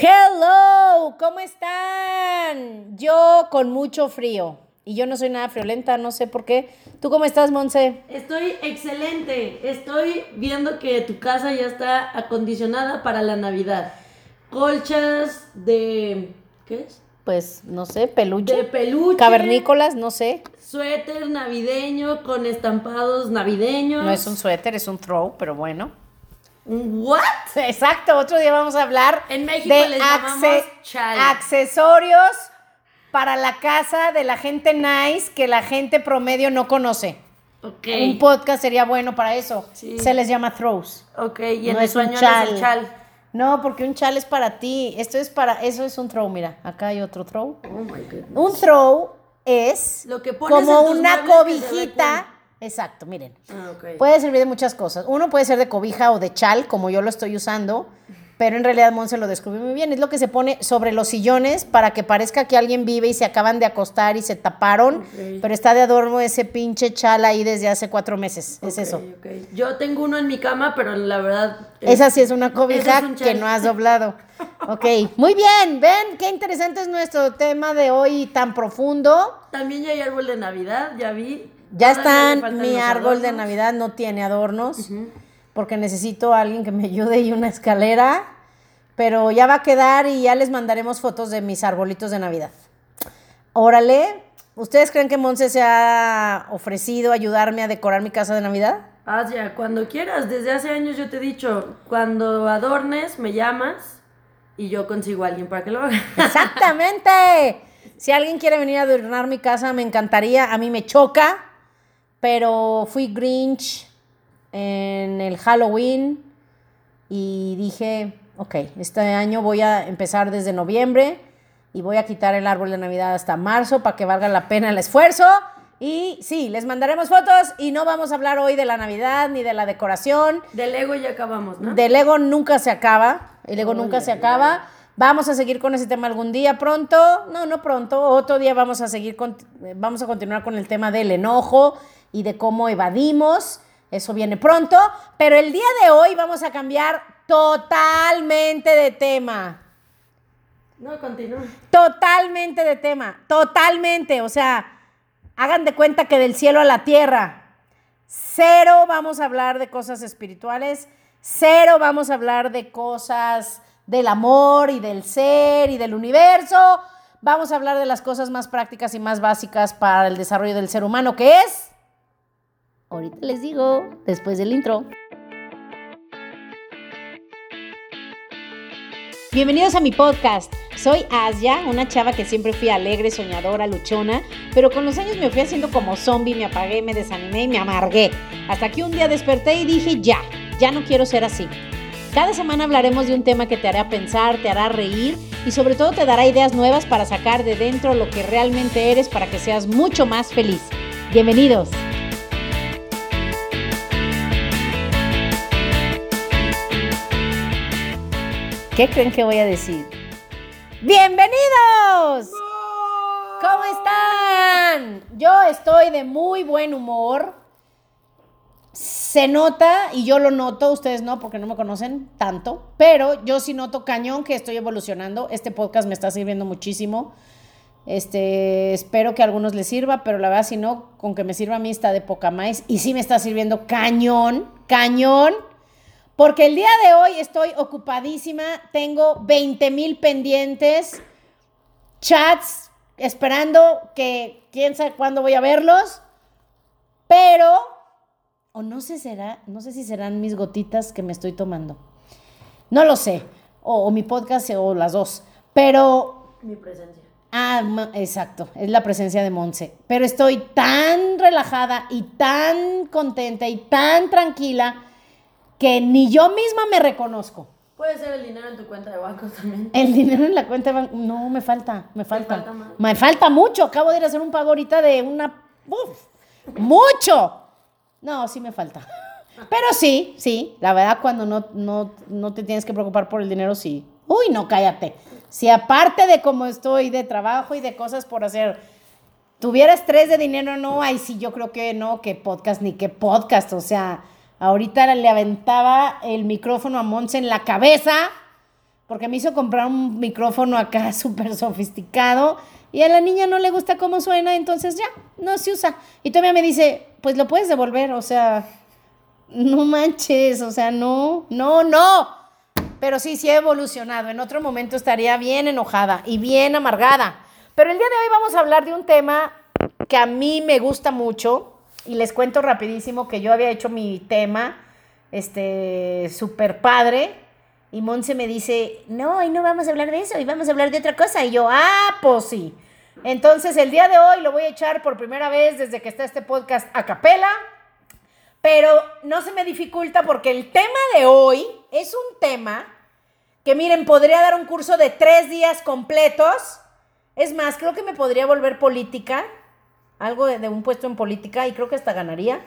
Hello, ¿cómo están? Yo con mucho frío. Y yo no soy nada friolenta, no sé por qué. ¿Tú cómo estás, Monse? Estoy excelente. Estoy viendo que tu casa ya está acondicionada para la Navidad. Colchas de. ¿Qué es? Pues no sé, peluche. De peluche. Cavernícolas, no sé. Suéter navideño con estampados navideños. No es un suéter, es un throw, pero bueno. ¿Un what? Exacto, otro día vamos a hablar En México de les acce- accesorios para la casa de la gente nice que la gente promedio no conoce. Ok. Un podcast sería bueno para eso. Sí. Se les llama throws. Ok, y en No es un chal. es el chal. No, porque un chal es para ti. Esto es para, eso es un throw, mira. Acá hay otro throw. Oh my goodness. Un throw es Lo que pones como en tus una cobijita. Exacto, miren. Ah. Puede servir de muchas cosas. Uno puede ser de cobija o de chal, como yo lo estoy usando, pero en realidad Monse lo descubrió muy bien. Es lo que se pone sobre los sillones para que parezca que alguien vive y se acaban de acostar y se taparon, pero está de adorno ese pinche chal ahí desde hace cuatro meses. Es eso. Yo tengo uno en mi cama, pero la verdad. es- Esa sí es una cobija Ese es un que no has doblado. Ok, muy bien. Ven, qué interesante es nuestro tema de hoy tan profundo. También ya hay árbol de Navidad, ya vi. Ya faltan mi árbol de. Navidad no tiene adornos, porque necesito a alguien que me ayude y una escalera, pero ya va a quedar y ya les mandaremos fotos de mis arbolitos de Navidad. Órale, ¿ustedes creen que Monse se ha ofrecido ayudarme a decorar mi casa de Navidad? Asia, cuando quieras. Desde hace años yo te he dicho, cuando adornes, me llamas y yo consigo a alguien para que lo haga. Exactamente. Si alguien quiere venir a adornar mi casa, me encantaría. A mí me choca, pero fui Grinch en el Halloween y dije, ok, este año voy a empezar desde noviembre y voy a quitar el árbol de Navidad hasta marzo para que valga la pena el esfuerzo. Y sí, les mandaremos fotos y no vamos a hablar hoy de la Navidad ni de la decoración. Del ego ya acabamos, ¿no? Del ego nunca se acaba. El ego nunca se acaba. Vamos a seguir con ese tema algún día pronto. No, no pronto. Otro día vamos a seguir con, vamos a continuar con el tema del enojo y de cómo evadimos. Eso viene pronto. Pero el día de hoy vamos a cambiar totalmente de tema. No, continúa. Totalmente de tema. Totalmente. O sea, hagan de cuenta que del cielo a la tierra. Cero vamos a hablar de cosas espirituales. Cero vamos a hablar de cosas del amor y del ser y del universo. Vamos a hablar de las cosas más prácticas y más básicas para el desarrollo del ser humano, que es... Ahorita les digo, después del intro. Bienvenidos a mi podcast. Soy Asia, una chava que siempre fui alegre, soñadora, luchona, pero con los años me fui haciendo como zombie, me apagué, me desanimé y me amargué. Hasta que un día desperté y dije, ya, ya no quiero ser así. Cada semana hablaremos de un tema que te hará pensar, te hará reír y sobre todo te dará ideas nuevas para sacar de dentro lo que realmente eres para que seas mucho más feliz. Bienvenidos. ¿Qué creen que voy a decir? ¡Bienvenidos! ¿Cómo están? Yo estoy de muy buen humor. Se nota, y yo lo noto, ustedes no, porque no me conocen tanto, pero yo sí noto cañón que estoy evolucionando. Este podcast me está sirviendo muchísimo. Este, espero que a algunos les sirva, pero la verdad, si no, con que me sirva a mí está de poca más. Y sí me está sirviendo cañón, cañón. Porque el día de hoy estoy ocupadísima, tengo 20 mil pendientes, chats, esperando que quién sabe cuándo voy a verlos, pero, o no sé, será, no sé si serán mis gotitas que me estoy tomando. No lo sé, o, o mi podcast o las dos, pero Mi presencia. Ah, exacto, es la presencia de Monse. Pero estoy tan relajada y tan contenta y tan tranquila que ni yo misma me reconozco. Puede ser el dinero en tu cuenta de banco también. El dinero en la cuenta de banco, no, me falta, me falta. falta me falta mucho, acabo de ir a hacer un pago ahorita de una... ¡Uf! ¡Mucho! No, sí me falta. Pero sí, sí, la verdad cuando no, no, no te tienes que preocupar por el dinero, sí. Uy, no, cállate. Si aparte de cómo estoy de trabajo y de cosas por hacer, tuviera estrés de dinero, no, ay, sí, yo creo que no, que podcast ni que podcast. O sea, ahorita le aventaba el micrófono a Monse en la cabeza porque me hizo comprar un micrófono acá súper sofisticado y a la niña no le gusta cómo suena, entonces ya, no se usa. Y todavía me dice, pues lo puedes devolver, o sea, no manches, o sea, no, no, no. Pero sí, sí he evolucionado. En otro momento estaría bien enojada y bien amargada. Pero el día de hoy vamos a hablar de un tema que a mí me gusta mucho y les cuento rapidísimo que yo había hecho mi tema, este, súper padre, y Monse me dice, no, hoy no vamos a hablar de eso, y vamos a hablar de otra cosa. Y yo, ah, pues sí. Entonces el día de hoy lo voy a echar por primera vez desde que está este podcast a capela, pero no se me dificulta porque el tema de hoy es un tema que miren, podría dar un curso de tres días completos. Es más, creo que me podría volver política, algo de, de un puesto en política, y creo que hasta ganaría,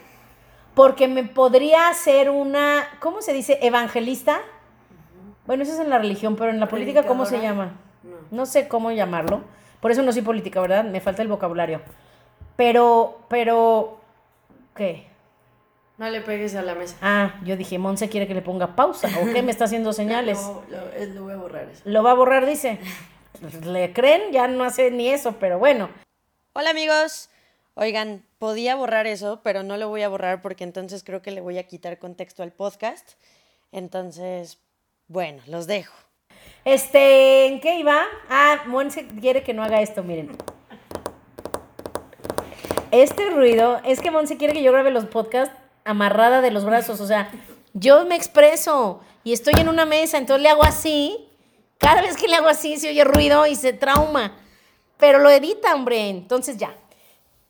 porque me podría hacer una, ¿cómo se dice? Evangelista. Bueno, eso es en la religión, pero en la política, ¿cómo se llama? No. No sé cómo llamarlo. Por eso no soy política, ¿verdad? Me falta el vocabulario. Pero, pero, ¿qué? No le pegues a la mesa. Ah, yo dije, Monse quiere que le ponga pausa. ¿O qué me está haciendo señales? No, lo, es- lo voy a borrar eso. Lo va a borrar, dice. ¿Le creen? Ya no hace ni eso, pero bueno. Hola amigos. Oigan, podía borrar eso, pero no lo voy a borrar porque entonces creo que le voy a quitar contexto al podcast. Entonces, bueno, los dejo. Este, ¿en qué iba? Ah, Monse quiere que no haga esto, miren. Este ruido es que Monse quiere que yo grabe los podcasts amarrada de los brazos. O sea, yo me expreso y estoy en una mesa, entonces le hago así. Cada vez que le hago así se oye ruido y se trauma. Pero lo edita, hombre. Entonces ya.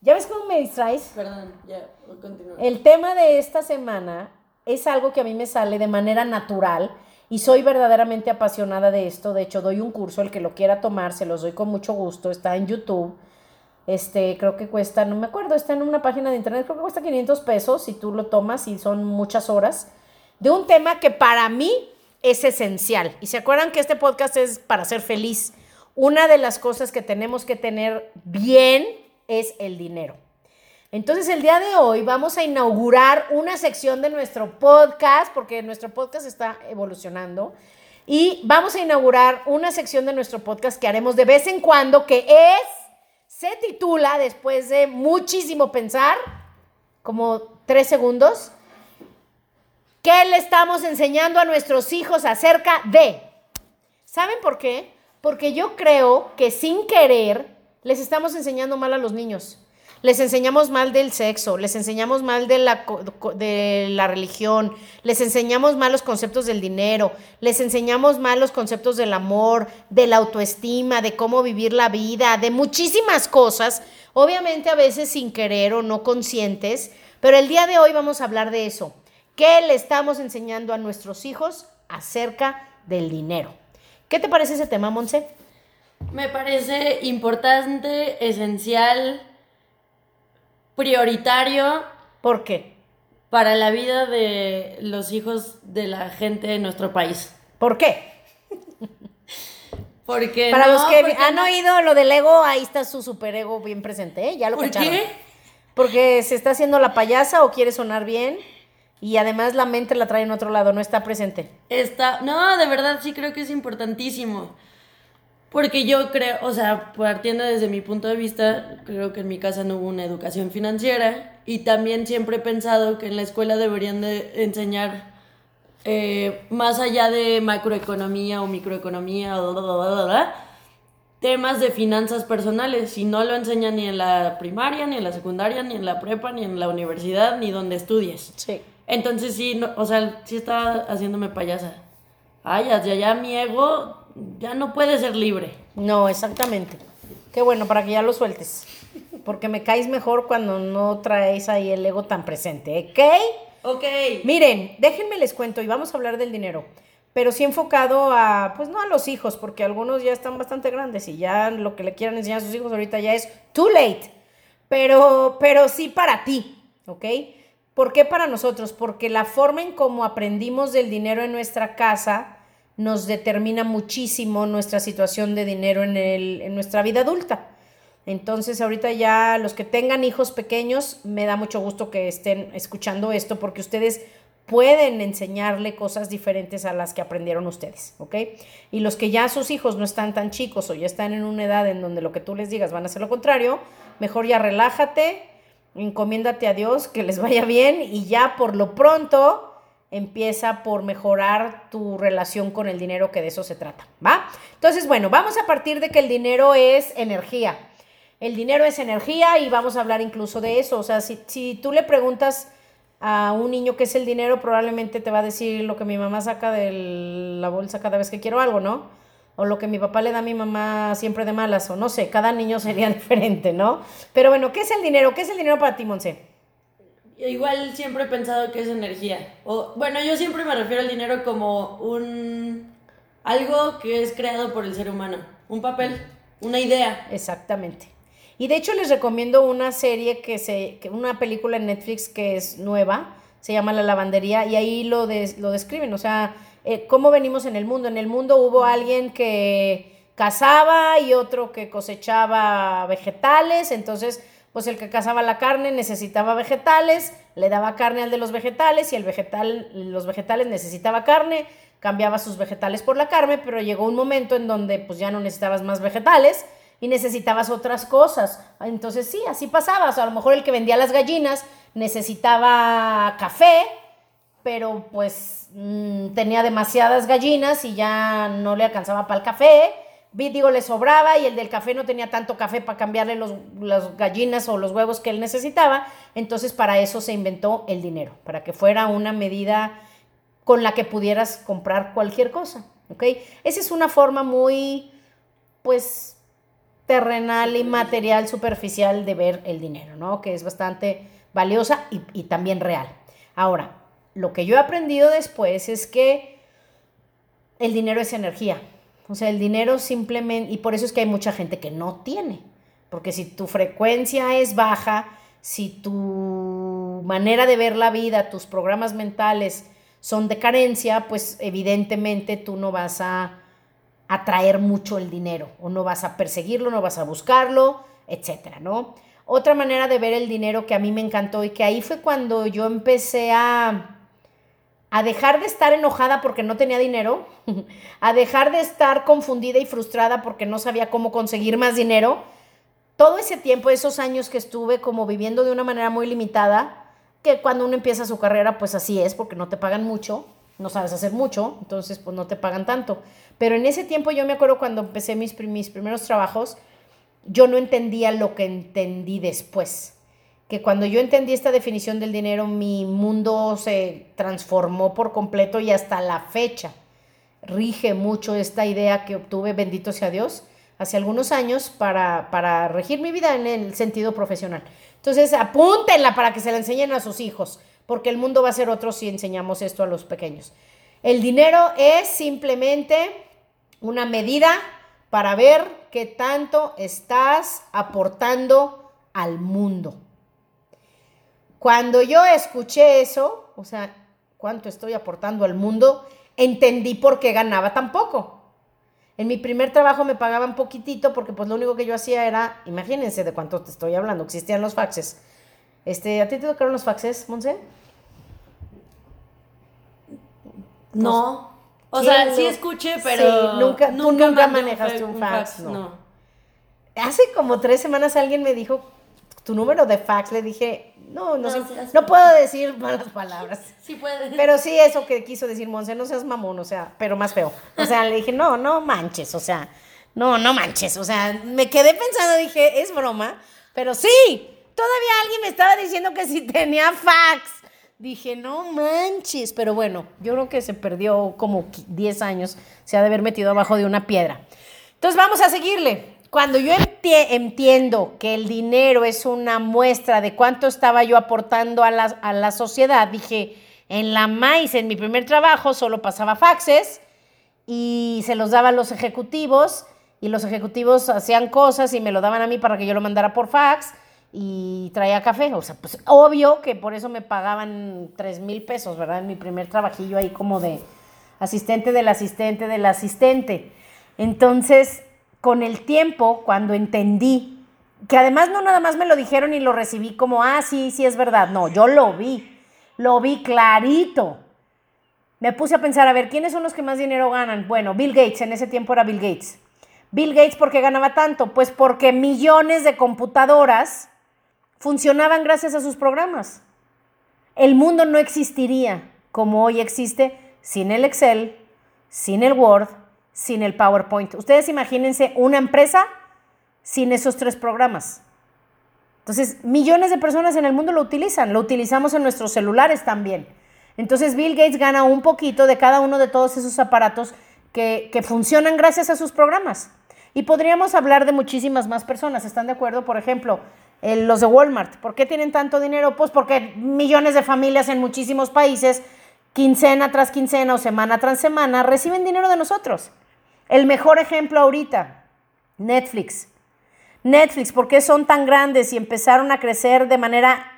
¿Ya ves cómo me distraes? Perdón, ya, continúa. El tema de esta semana es algo que a mí me sale de manera natural y soy verdaderamente apasionada de esto. De hecho, doy un curso, el que lo quiera tomar, se los doy con mucho gusto. Está en YouTube. Este, creo que cuesta, no me acuerdo, está en una página de internet, creo que cuesta 500 pesos si tú lo tomas y son muchas horas. De un tema que para mí es esencial. Y se acuerdan que este podcast es para ser feliz. Una de las cosas que tenemos que tener bien es el dinero. Entonces el día de hoy vamos a inaugurar una sección de nuestro podcast, porque nuestro podcast está evolucionando, y vamos a inaugurar una sección de nuestro podcast que haremos de vez en cuando, que es, se titula, después de muchísimo pensar, como tres segundos, ¿qué le estamos enseñando a nuestros hijos acerca de? ¿Saben por qué? Porque yo creo que sin querer les estamos enseñando mal a los niños. Les enseñamos mal del sexo, les enseñamos mal de la, de la religión, les enseñamos mal los conceptos del dinero, les enseñamos mal los conceptos del amor, de la autoestima, de cómo vivir la vida, de muchísimas cosas, obviamente a veces sin querer o no conscientes, pero el día de hoy vamos a hablar de eso. ¿Qué le estamos enseñando a nuestros hijos acerca del dinero? ¿Qué te parece ese tema, Monse? Me parece importante, esencial, prioritario ¿Por qué? para la vida de los hijos de la gente de nuestro país. ¿Por qué? Porque Para no, los que porque han no- oído lo del ego, ahí está su superego bien presente, ¿eh? Ya lo ¿Por cacharon. qué? Porque se está haciendo la payasa o quiere sonar bien y además la mente la trae en otro lado, no está presente. Está, no, de verdad sí creo que es importantísimo. Porque yo creo, o sea, partiendo desde mi punto de vista, creo que en mi casa no hubo una educación financiera y también siempre he pensado que en la escuela deberían de enseñar eh, más allá de macroeconomía o microeconomía o bla, bla, bla, temas de finanzas personales y no lo enseñan ni en la primaria, ni en la secundaria, ni en la prepa, ni en la universidad, ni donde estudies. Sí. Entonces sí, no, o sea, sí estaba haciéndome payasa. Ay, ya, ya mi ego ya no puede ser libre. No, exactamente. Qué bueno, para que ya lo sueltes. Porque me caes mejor cuando no traes ahí el ego tan presente, ¿ok? Ok. Miren, déjenme les cuento y vamos a hablar del dinero, pero sí enfocado a, pues no a los hijos, porque algunos ya están bastante grandes y ya lo que le quieran enseñar a sus hijos ahorita ya es too late, pero, pero sí para ti, ¿ok? ¿Por qué para nosotros? Porque la forma en cómo aprendimos del dinero en nuestra casa nos determina muchísimo nuestra situación de dinero en, nuestra vida adulta. Entonces, ahorita ya los que tengan hijos pequeños, me da mucho gusto que estén escuchando esto porque ustedes pueden enseñarle cosas diferentes a las que aprendieron ustedes, ¿ok? Y los que ya sus hijos no están tan chicos o ya están en una edad en donde lo que tú les digas van a hacer lo contrario, mejor ya relájate, encomiéndate a Dios, que les vaya bien y ya por lo pronto empieza por mejorar tu relación con el dinero, que de eso se trata, ¿va? Entonces, bueno, vamos a partir de que el dinero es energía. El dinero es energía y vamos a hablar incluso de eso. O sea, si, si tú le preguntas a un niño que es el dinero, probablemente te va a decir lo que mi mamá saca de la bolsa cada vez que quiero algo, ¿no? O lo que mi papá le da a mi mamá siempre de malas, o no sé, cada niño sería diferente, ¿no? Pero bueno, ¿qué es el dinero? ¿Qué es el dinero para ti, Monse? Igual siempre he pensado que es energía. O, bueno, yo siempre me refiero al dinero como un algo que es creado por el ser humano. Un papel, una idea. Exactamente. Y de hecho les recomiendo una serie que se, que una película en Netflix que es nueva, se llama La Lavandería, y ahí lo, lo describen, o sea, eh, cómo venimos en el mundo. En el mundo hubo alguien que cazaba y otro que cosechaba vegetales, entonces, pues el que cazaba la carne necesitaba vegetales, le daba carne al de los vegetales y el vegetal, los vegetales necesitaba carne, cambiaba sus vegetales por la carne, pero llegó un momento en donde pues ya no necesitabas más vegetales, y necesitabas otras cosas. Entonces sí, así pasaba. O a lo mejor el que vendía las gallinas necesitaba café, pero pues mm, tenía demasiadas gallinas y ya no le alcanzaba para el café. Digo, le sobraba y el del café no tenía tanto café para cambiarle los, las gallinas o los huevos que él necesitaba. Entonces para eso se inventó el dinero, para que fuera una medida con la que pudieras comprar cualquier cosa. ¿ok? Esa es una forma muy, pues, terrenal y material superficial de ver el dinero, ¿no? Que es bastante valiosa y, también real. Ahora, lo que yo he aprendido después es que el dinero es energía. O sea, el dinero simplemente, y por eso es que hay mucha gente que no tiene. Porque si tu frecuencia es baja, si tu manera de ver la vida, tus programas mentales son de carencia, pues evidentemente tú no vas a atraer mucho el dinero o no vas a perseguirlo, no vas a buscarlo, etcétera, ¿no? Otra manera de ver el dinero que a mí me encantó y que ahí fue cuando yo empecé a a dejar de estar enojada porque no tenía dinero, a dejar de estar confundida y frustrada porque no sabía cómo conseguir más dinero. Todo ese tiempo, esos años que estuve como viviendo de una manera muy limitada, que cuando uno empieza su carrera, pues así es, porque no te pagan mucho, no sabes hacer mucho, entonces pues no te pagan tanto. Pero en ese tiempo yo me acuerdo cuando empecé mis, mis primeros trabajos, yo no entendía lo que entendí después. Que cuando yo entendí esta definición del dinero, mi mundo se transformó por completo y hasta la fecha rige mucho esta idea que obtuve, bendito sea Dios, hace algunos años para, para regir mi vida en el sentido profesional. Entonces, apúntenla para que se la enseñen a sus hijos porque el mundo va a ser otro si enseñamos esto a los pequeños. El dinero es simplemente una medida para ver qué tanto estás aportando al mundo. Cuando yo escuché eso, o sea, cuánto estoy aportando al mundo, entendí por qué ganaba tan poco. En mi primer trabajo me pagaban poquitito porque pues lo único que yo hacía era, imagínense de cuánto te estoy hablando, existían los faxes. Este, ¿A ti te tocaron los faxes, Monse? No. O sea, sí escuché, pero nunca, nunca, nunca manejaste un fax. no. Hace como tres semanas alguien me dijo tu número de fax. Le dije, no, no, sé, no puedo decir malas palabras. Sí puedes. Pero sí eso que quiso decir Monse, no seas mamón, o sea, pero más feo. O sea, le dije, no, no manches, o sea, no, no manches. O sea, me quedé pensando, dije, es broma, pero sí, todavía alguien me estaba diciendo que si tenía fax. Dije, no manches, pero bueno, yo creo que se perdió como 10 años, se ha de haber metido abajo de una piedra. Entonces vamos a seguirle. Cuando yo entiendo que el dinero es una muestra de cuánto estaba yo aportando a la, a la sociedad, dije, en la maíz, en mi primer trabajo, solo pasaba faxes y se los daba a los ejecutivos y los ejecutivos hacían cosas y me lo daban a mí para que yo lo mandara por fax y traía café. O sea, pues obvio que por eso me pagaban 3 mil pesos, ¿verdad? En mi primer trabajillo ahí como de asistente del asistente del asistente. Entonces, con el tiempo, cuando entendí, que además no nada más me lo dijeron y lo recibí como, ah, sí, sí es verdad, no, yo lo vi. lo vi clarito. Me puse a pensar, a ver, ¿quiénes son los que más dinero ganan? Bueno, Bill Gates, en ese tiempo era Bill Gates. Bill Gates, ¿por qué ganaba tanto? Pues porque millones de computadoras funcionaban gracias a sus programas. El mundo no existiría como hoy existe sin el Excel, sin el Word, sin el PowerPoint. Ustedes imagínense una empresa sin esos tres programas. Entonces, millones de personas en el mundo lo utilizan, lo utilizamos en nuestros celulares también. Entonces, Bill Gates gana un poquito de cada uno de todos esos aparatos que, funcionan gracias a sus programas. Y podríamos hablar de muchísimas más personas, ¿están de acuerdo? Por ejemplo, los de Walmart. ¿Por qué tienen tanto dinero? Pues porque millones de familias en muchísimos países, quincena tras quincena o semana tras semana, reciben dinero de nosotros. El mejor ejemplo ahorita, Netflix. Netflix, ¿por qué son tan grandes y empezaron a crecer de manera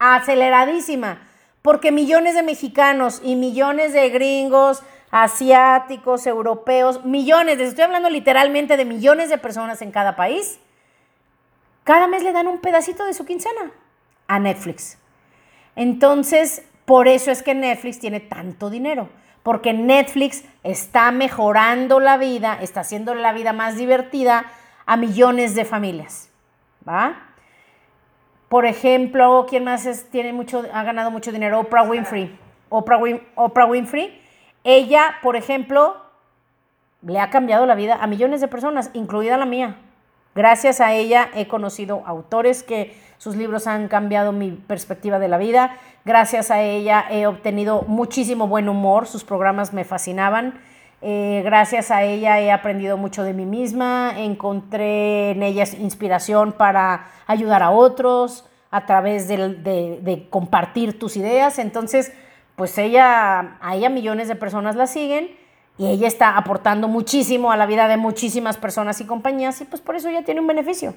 aceleradísima? Porque millones de mexicanos y millones de gringos, asiáticos, europeos, millones, les estoy hablando literalmente de millones de personas en cada país, cada mes le dan un pedacito de su quincena a Netflix. Entonces, por eso es que Netflix tiene tanto dinero, porque Netflix está mejorando la vida, está haciendo la vida más divertida a millones de familias. ¿Va? Por ejemplo, ¿quién más tiene mucho, ha ganado mucho dinero? Oprah Winfrey. Oprah, Oprah Winfrey. Ella, por ejemplo, le ha cambiado la vida a millones de personas, incluida la mía. Gracias a ella he conocido autores que sus libros han cambiado mi perspectiva de la vida. Gracias a ella he obtenido muchísimo buen humor, sus programas me fascinaban. Eh, gracias a ella he aprendido mucho de mí misma, encontré en ella inspiración para ayudar a otros a través de, compartir tus ideas. Entonces, pues ella, a millones de personas la siguen y ella está aportando muchísimo a la vida de muchísimas personas y compañías y pues por eso ella tiene un beneficio.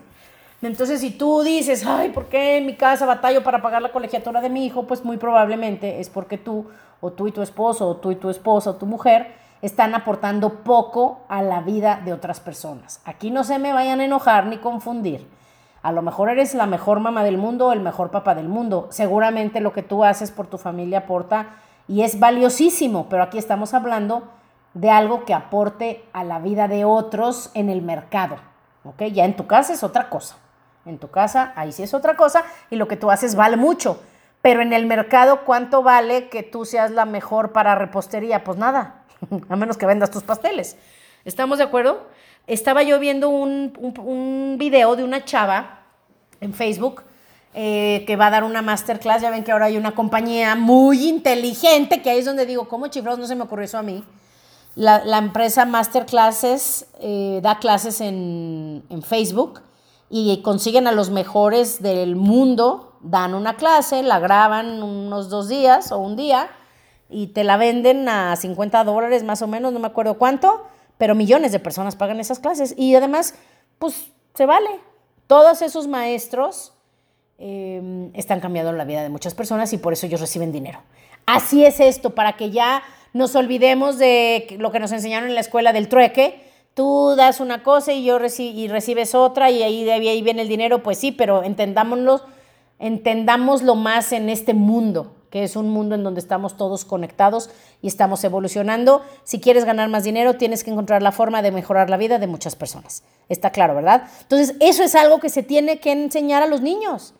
Entonces, si tú dices, ay, ¿por qué en mi casa batallo para pagar la colegiatura de mi hijo? Pues muy probablemente es porque tú, o tú y tu esposo, o tú y tu esposa, o tu mujer, están aportando poco a la vida de otras personas. Aquí no se me vayan a enojar ni confundir. A lo mejor eres la mejor mamá del mundo o el mejor papá del mundo. Seguramente lo que tú haces por tu familia aporta y es valiosísimo, pero aquí estamos hablando de algo que aporte a la vida de otros en el mercado. ¿ok? Ya en tu casa es otra cosa. En tu casa ahí sí es otra cosa y lo que tú haces vale mucho. Pero en el mercado, ¿cuánto vale que tú seas la mejor para repostería? Pues nada, a menos que vendas tus pasteles. ¿Estamos de acuerdo? Estaba yo viendo un, video de una chava en Facebook eh, que va a dar una masterclass. Ya ven que ahora hay una compañía muy inteligente, que ahí es donde digo, ¿cómo chiflados no se me ocurrió eso a mí? La, empresa Masterclasses eh, da clases en, en Facebook y consiguen a los mejores del mundo, dan una clase, la graban unos dos días o un día y te la venden a 50 dólares más o menos, no me acuerdo cuánto, pero millones de personas pagan esas clases y además, pues se vale. Todos esos maestros em, están cambiando la vida de muchas personas y por eso ellos reciben dinero. Así es esto, para que ya nos olvidemos de lo que nos enseñaron en la escuela del trueque. Tú das una cosa y yo y recibes otra y ahí, ahí viene el dinero, pues sí, pero entendámoslo, entendámoslo más en este mundo que es un mundo en donde estamos todos conectados y estamos evolucionando. Si quieres ganar más dinero, tienes que encontrar la forma de mejorar la vida de muchas personas. Está claro, ¿verdad? Entonces, eso es algo que se tiene que enseñar a los niños,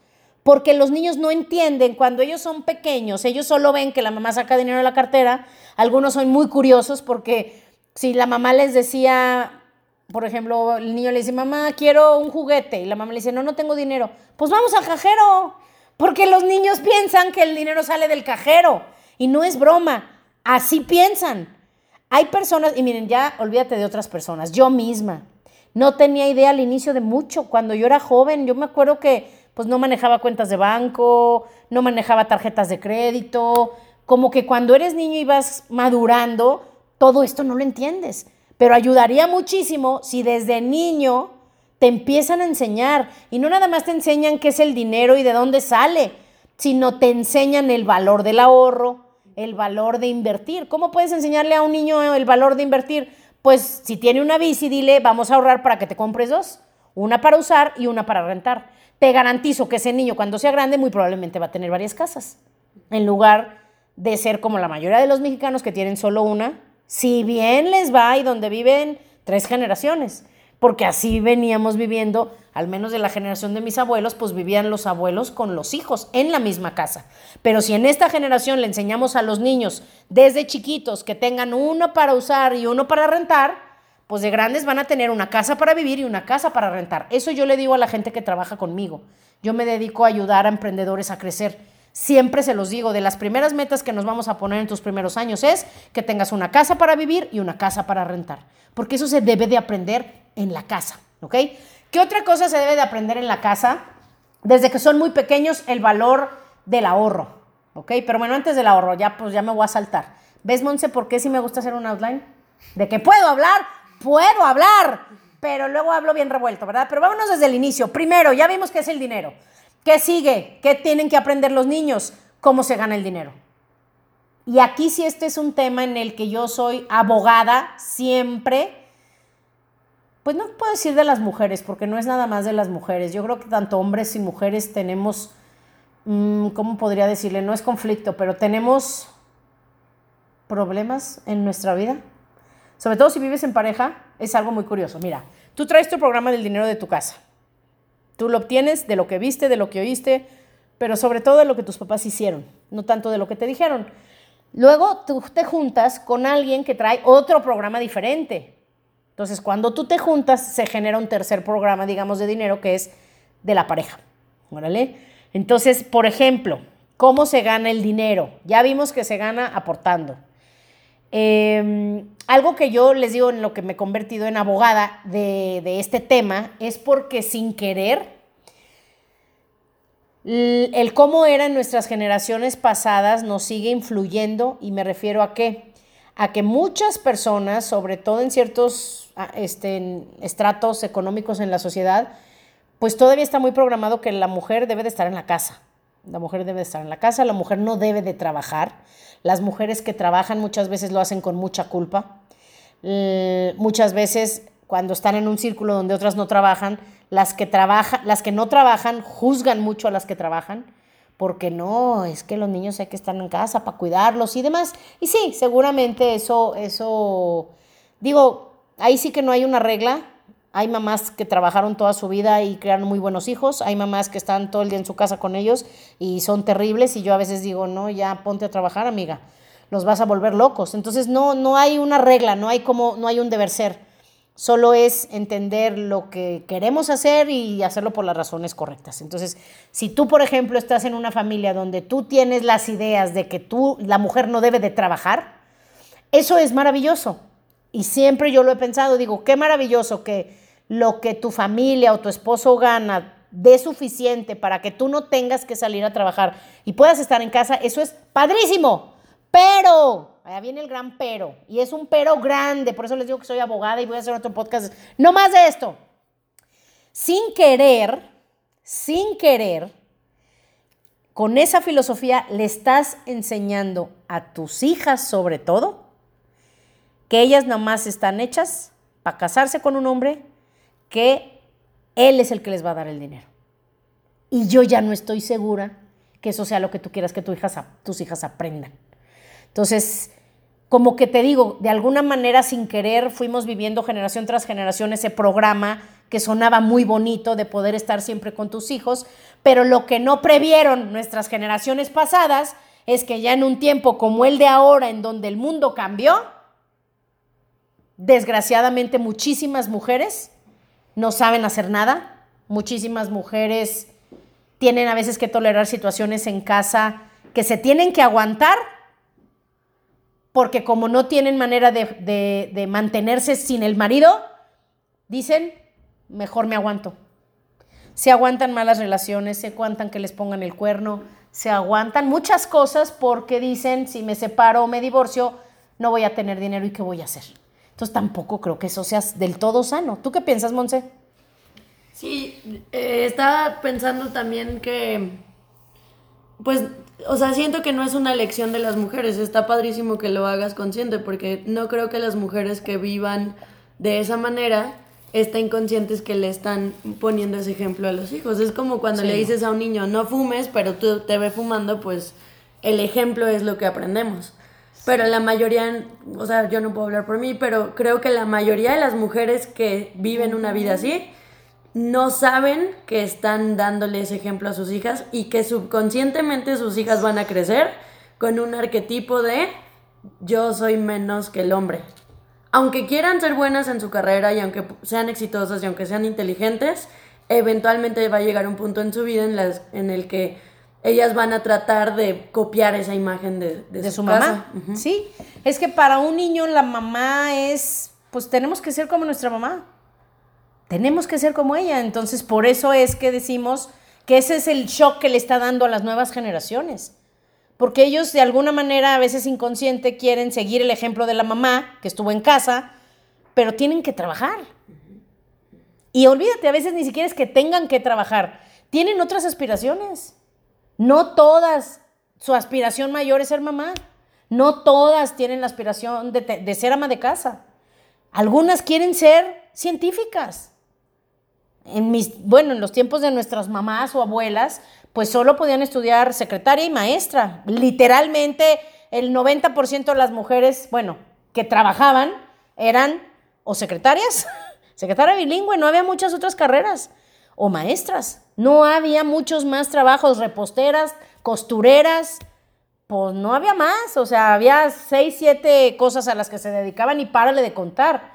porque los niños no entienden cuando ellos son pequeños, ellos solo ven que la mamá saca dinero de la cartera, algunos son muy curiosos porque si la mamá les decía, por ejemplo, el niño le dice, mamá, quiero un juguete, y la mamá le dice, no, no tengo dinero, pues vamos al cajero. Porque los niños piensan que el dinero sale del cajero. Y no es broma. Así piensan. Hay personas, y miren, ya olvídate de otras personas. Yo misma no tenía idea al inicio de mucho. Cuando yo era joven, yo me acuerdo que pues no manejaba cuentas de banco, no manejaba tarjetas de crédito. Como que cuando eres niño y vas madurando, todo esto no lo entiendes. Pero ayudaría muchísimo si desde niño te empiezan a enseñar y no nada más te enseñan qué es el dinero y de dónde sale, sino te enseñan el valor del ahorro, el valor de invertir. ¿Cómo puedes enseñarle a un niño el valor de invertir? Pues si tiene una bici, dile, vamos a ahorrar para que te compres dos, una para usar y una para rentar. Te garantizo que ese niño cuando sea grande muy probablemente va a tener varias casas. en lugar de ser como la mayoría de los mexicanos que tienen solo una, si bien les va y donde viven tres generaciones, porque así veníamos viviendo, al menos de la generación de mis abuelos, pues vivían los abuelos con los hijos en la misma casa. Pero si en esta generación le enseñamos a los niños desde chiquitos que tengan uno para usar y uno para rentar, pues de grandes van a tener una casa para vivir y una casa para rentar. Eso yo le digo a la gente que trabaja conmigo. Yo me dedico a ayudar a emprendedores a crecer. Siempre se los digo, de las primeras metas que nos vamos a poner en tus primeros años es que tengas una casa para vivir y una casa para rentar, porque eso se debe de aprender en la casa, ¿ok? ¿Qué otra cosa se debe de aprender en la casa? Desde que son muy pequeños, el valor del ahorro, ¿ok? Pero bueno, antes del ahorro, ya pues ya me voy a saltar. ¿Ves, Monse, por qué si me gusta hacer un outline? De que puedo hablar, puedo hablar, pero luego hablo bien revuelto, ¿verdad? Pero vámonos desde el inicio. Primero, ya vimos qué es el dinero. ¿Qué sigue? ¿Qué tienen que aprender los niños? ¿Cómo se gana el dinero? Y aquí sí este es un tema en el que yo soy abogada siempre, pues no puedo decir de las mujeres, porque no es nada más de las mujeres. Yo creo que tanto hombres y mujeres tenemos, mm, ¿cómo podría decirle? No es conflicto, pero tenemos problemas en nuestra vida. Sobre todo si vives en pareja, es algo muy curioso. Mira, tú traes tu programa del dinero de tu casa Tú lo obtienes de lo que viste, de lo que oíste, pero sobre todo de lo que tus papás hicieron, no tanto de lo que te dijeron. Luego tú te juntas con alguien que trae otro programa diferente. Entonces, cuando tú te juntas, se genera un tercer programa, digamos, de dinero que es de la pareja. Entonces, por ejemplo, ¿cómo se gana el dinero? Ya vimos que se gana aportando. Em, algo que yo les digo en lo que me he convertido en abogada de, este tema es porque sin querer, el, cómo eran nuestras generaciones pasadas nos sigue influyendo y me refiero a qué? A que muchas personas, sobre todo en ciertos ah, este, estratos económicos en la sociedad, pues todavía está muy programado que la mujer debe de estar en la casa. La mujer debe de estar en la casa, la mujer no debe de trabajar. Las mujeres que trabajan muchas veces lo hacen con mucha culpa. muchas veces cuando están en un círculo donde otras no trabajan, las que trabajan, las que no trabajan juzgan mucho a las que trabajan, porque no, es que los niños hay que estar en casa para cuidarlos y demás. Y sí, seguramente eso eso digo, ahí sí que no hay una regla, hay mamás que trabajaron toda su vida y crearon muy buenos hijos. Hay mamás que están todo el día en su casa con ellos y son terribles. Y yo a veces digo, no, ya ponte a trabajar, amiga. Los vas a volver locos. Entonces no, no hay una regla, no hay como, no hay un deber ser. Solo es entender lo que queremos hacer y hacerlo por las razones correctas. Entonces, si tú, por ejemplo, estás en una familia donde tú tienes las ideas de que tú, la mujer no debe de trabajar, eso es maravilloso. Y siempre yo lo he pensado, digo, qué maravilloso que lo que tu familia o tu esposo gana de suficiente para que tú no tengas que salir a trabajar y puedas estar en casa, eso es padrísimo. Pero, allá viene el gran pero, y es un pero grande, por eso les digo que soy abogada y voy a hacer otro podcast. No más de esto. Sin querer, sin querer, con esa filosofía le estás enseñando a tus hijas sobre todo que ellas nomás están hechas para casarse con un hombre que Él es el que les va a dar el dinero. Y yo ya no estoy segura que eso sea lo que tú quieras que tus hijas, aprendan. Entonces, como que te digo, de alguna manera sin querer fuimos viviendo generación tras generación ese programa que sonaba muy bonito de poder estar siempre con tus hijos, pero lo que no previeron nuestras generaciones pasadas es que ya en un tiempo como el de ahora, en donde el mundo cambió, desgraciadamente muchísimas mujeres no saben hacer nada. Muchísimas mujeres tienen a veces que tolerar situaciones en casa que se tienen que aguantar porque como no tienen manera de, mantenerse sin el marido, dicen, mejor me aguanto. Se aguantan malas relaciones, se aguantan que les pongan el cuerno, se aguantan muchas cosas porque dicen, si me separo o me divorcio, no voy a tener dinero y qué voy a hacer. Entonces tampoco creo que eso sea del todo sano. ¿Tú qué piensas, Monse? Sí, eh, estaba pensando también que, pues, o sea, siento que no es una elección de las mujeres. Está padrísimo que lo hagas consciente, porque no creo que las mujeres que vivan de esa manera estén conscientes que le están poniendo ese ejemplo a los hijos. Es como cuando le dices a un niño, no fumes, pero tú te ves fumando, pues el ejemplo es lo que aprendemos. Pero la mayoría, o sea, yo no puedo hablar por mí, pero creo que la mayoría de las mujeres que viven una vida así no saben que están dándole ese ejemplo a sus hijas y que subconscientemente sus hijas van a crecer con un arquetipo de yo soy menos que el hombre. Aunque quieran ser buenas en su carrera y aunque sean exitosas y aunque sean inteligentes, eventualmente va a llegar un punto en su vida en, las, en el que ellas van a tratar de copiar esa imagen de, su, mamá. Sí, es que para un niño la mamá es, pues tenemos que ser como nuestra mamá. Tenemos que ser como ella. Entonces, por eso es que decimos que ese es el shock que le está dando a las nuevas generaciones. Porque ellos de alguna manera, a veces inconsciente, quieren seguir el ejemplo de la mamá que estuvo en casa, pero tienen que trabajar. Y olvídate, a veces ni siquiera es que tengan que trabajar, tienen otras aspiraciones. No todas, su aspiración mayor es ser mamá. No todas tienen la aspiración de, ser ama de casa. Algunas quieren ser científicas. En mis, bueno, en los tiempos de nuestras mamás o abuelas, pues solo podían estudiar secretaria y maestra. Literalmente el 90% de las mujeres, bueno, que trabajaban eran o secretarias, secretaria bilingüe, no había muchas otras carreras, o maestras. No había muchos más trabajos, reposteras, costureras, pues no había más, o sea, había seis, siete cosas a las que se dedicaban y párale de contar.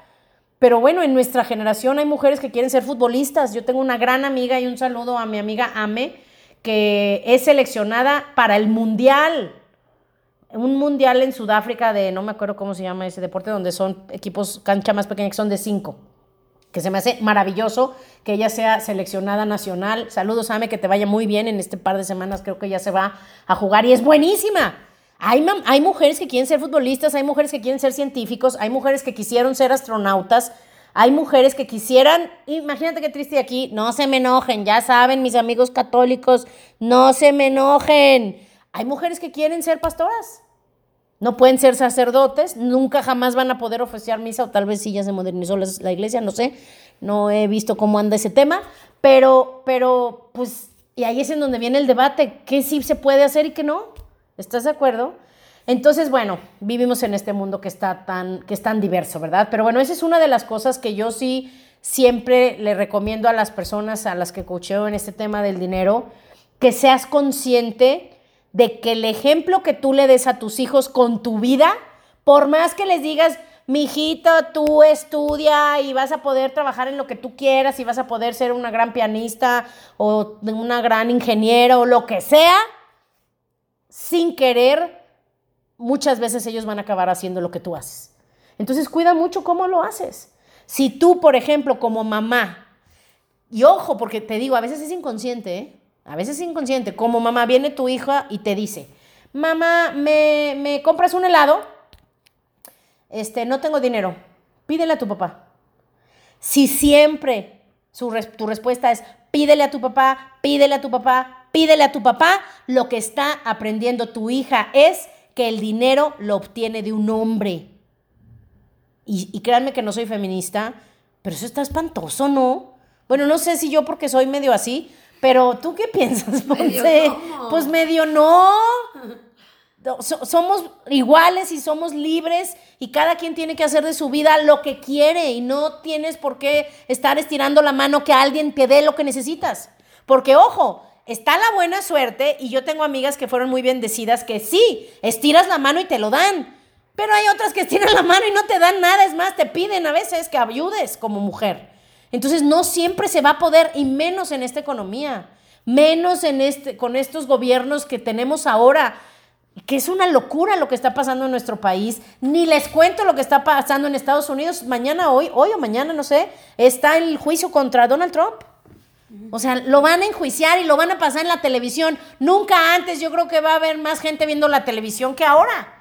Pero bueno, en nuestra generación hay mujeres que quieren ser futbolistas. Yo tengo una gran amiga y un saludo a mi amiga Ame, que es seleccionada para el Mundial. Un Mundial en Sudáfrica de, no me acuerdo cómo se llama ese deporte, donde son equipos cancha más pequeña que son de cinco que se me hace maravilloso que ella sea seleccionada nacional. Saludos, Ame, que te vaya muy bien en este par de semanas, creo que ya se va a jugar y es buenísima. Hay, hay mujeres que quieren ser futbolistas, hay mujeres que quieren ser científicos, hay mujeres que quisieron ser astronautas, hay mujeres que quisieran, imagínate qué triste aquí, no se me enojen, ya saben mis amigos católicos, no se me enojen. Hay mujeres que quieren ser pastoras, no pueden ser sacerdotes, nunca jamás van a poder oficiar misa, o tal vez sí ya se modernizó la iglesia, no sé, no he visto cómo anda ese tema, pero, pero, pues, y ahí es en donde viene el debate, qué sí se puede hacer y qué no, ¿estás de acuerdo? Entonces, bueno, vivimos en este mundo que está tan, que es tan diverso, ¿verdad? Pero bueno, esa es una de las cosas que yo sí siempre le recomiendo a las personas a las que coacheo en este tema del dinero, que seas consciente de que el ejemplo que tú le des a tus hijos con tu vida, por más que les digas, mi hijito, tú estudia y vas a poder trabajar en lo que tú quieras y vas a poder ser una gran pianista o una gran ingeniera o lo que sea, sin querer, muchas veces ellos van a acabar haciendo lo que tú haces. Entonces cuida mucho cómo lo haces. Si tú, por ejemplo, como mamá, y ojo, porque te digo, a veces es inconsciente, ¿eh? A veces es inconsciente. Como mamá, viene tu hija y te dice, mamá, ¿me, compras un helado? Este, no tengo dinero. Pídele a tu papá. Si siempre tu respuesta es pídele a tu papá, pídele a tu papá, pídele a tu papá, lo que está aprendiendo tu hija es que el dinero lo obtiene de un hombre. Y, y créanme que no soy feminista, pero eso está espantoso, ¿no? Bueno, no sé si yo porque soy medio así, pero tú qué piensas, Ponce? Pues medio no. somos iguales y somos libres y cada quien tiene que hacer de su vida lo que quiere y no tienes por qué estar estirando la mano que alguien te dé lo que necesitas. Porque ojo, está la buena suerte y yo tengo amigas que fueron muy bendecidas que sí, estiras la mano y te lo dan. Pero hay otras que estiran la mano y no te dan nada, es más, te piden a veces que ayudes como mujer. Entonces no siempre se va a poder, y menos en esta economía, menos en este, con estos gobiernos que tenemos ahora, que es una locura lo que está pasando en nuestro país. Ni les cuento lo que está pasando en Estados Unidos. Mañana, hoy, hoy o mañana, no sé, está el juicio contra Donald Trump. O sea, lo van a enjuiciar y lo van a pasar en la televisión. Nunca antes yo creo que va a haber más gente viendo la televisión que ahora.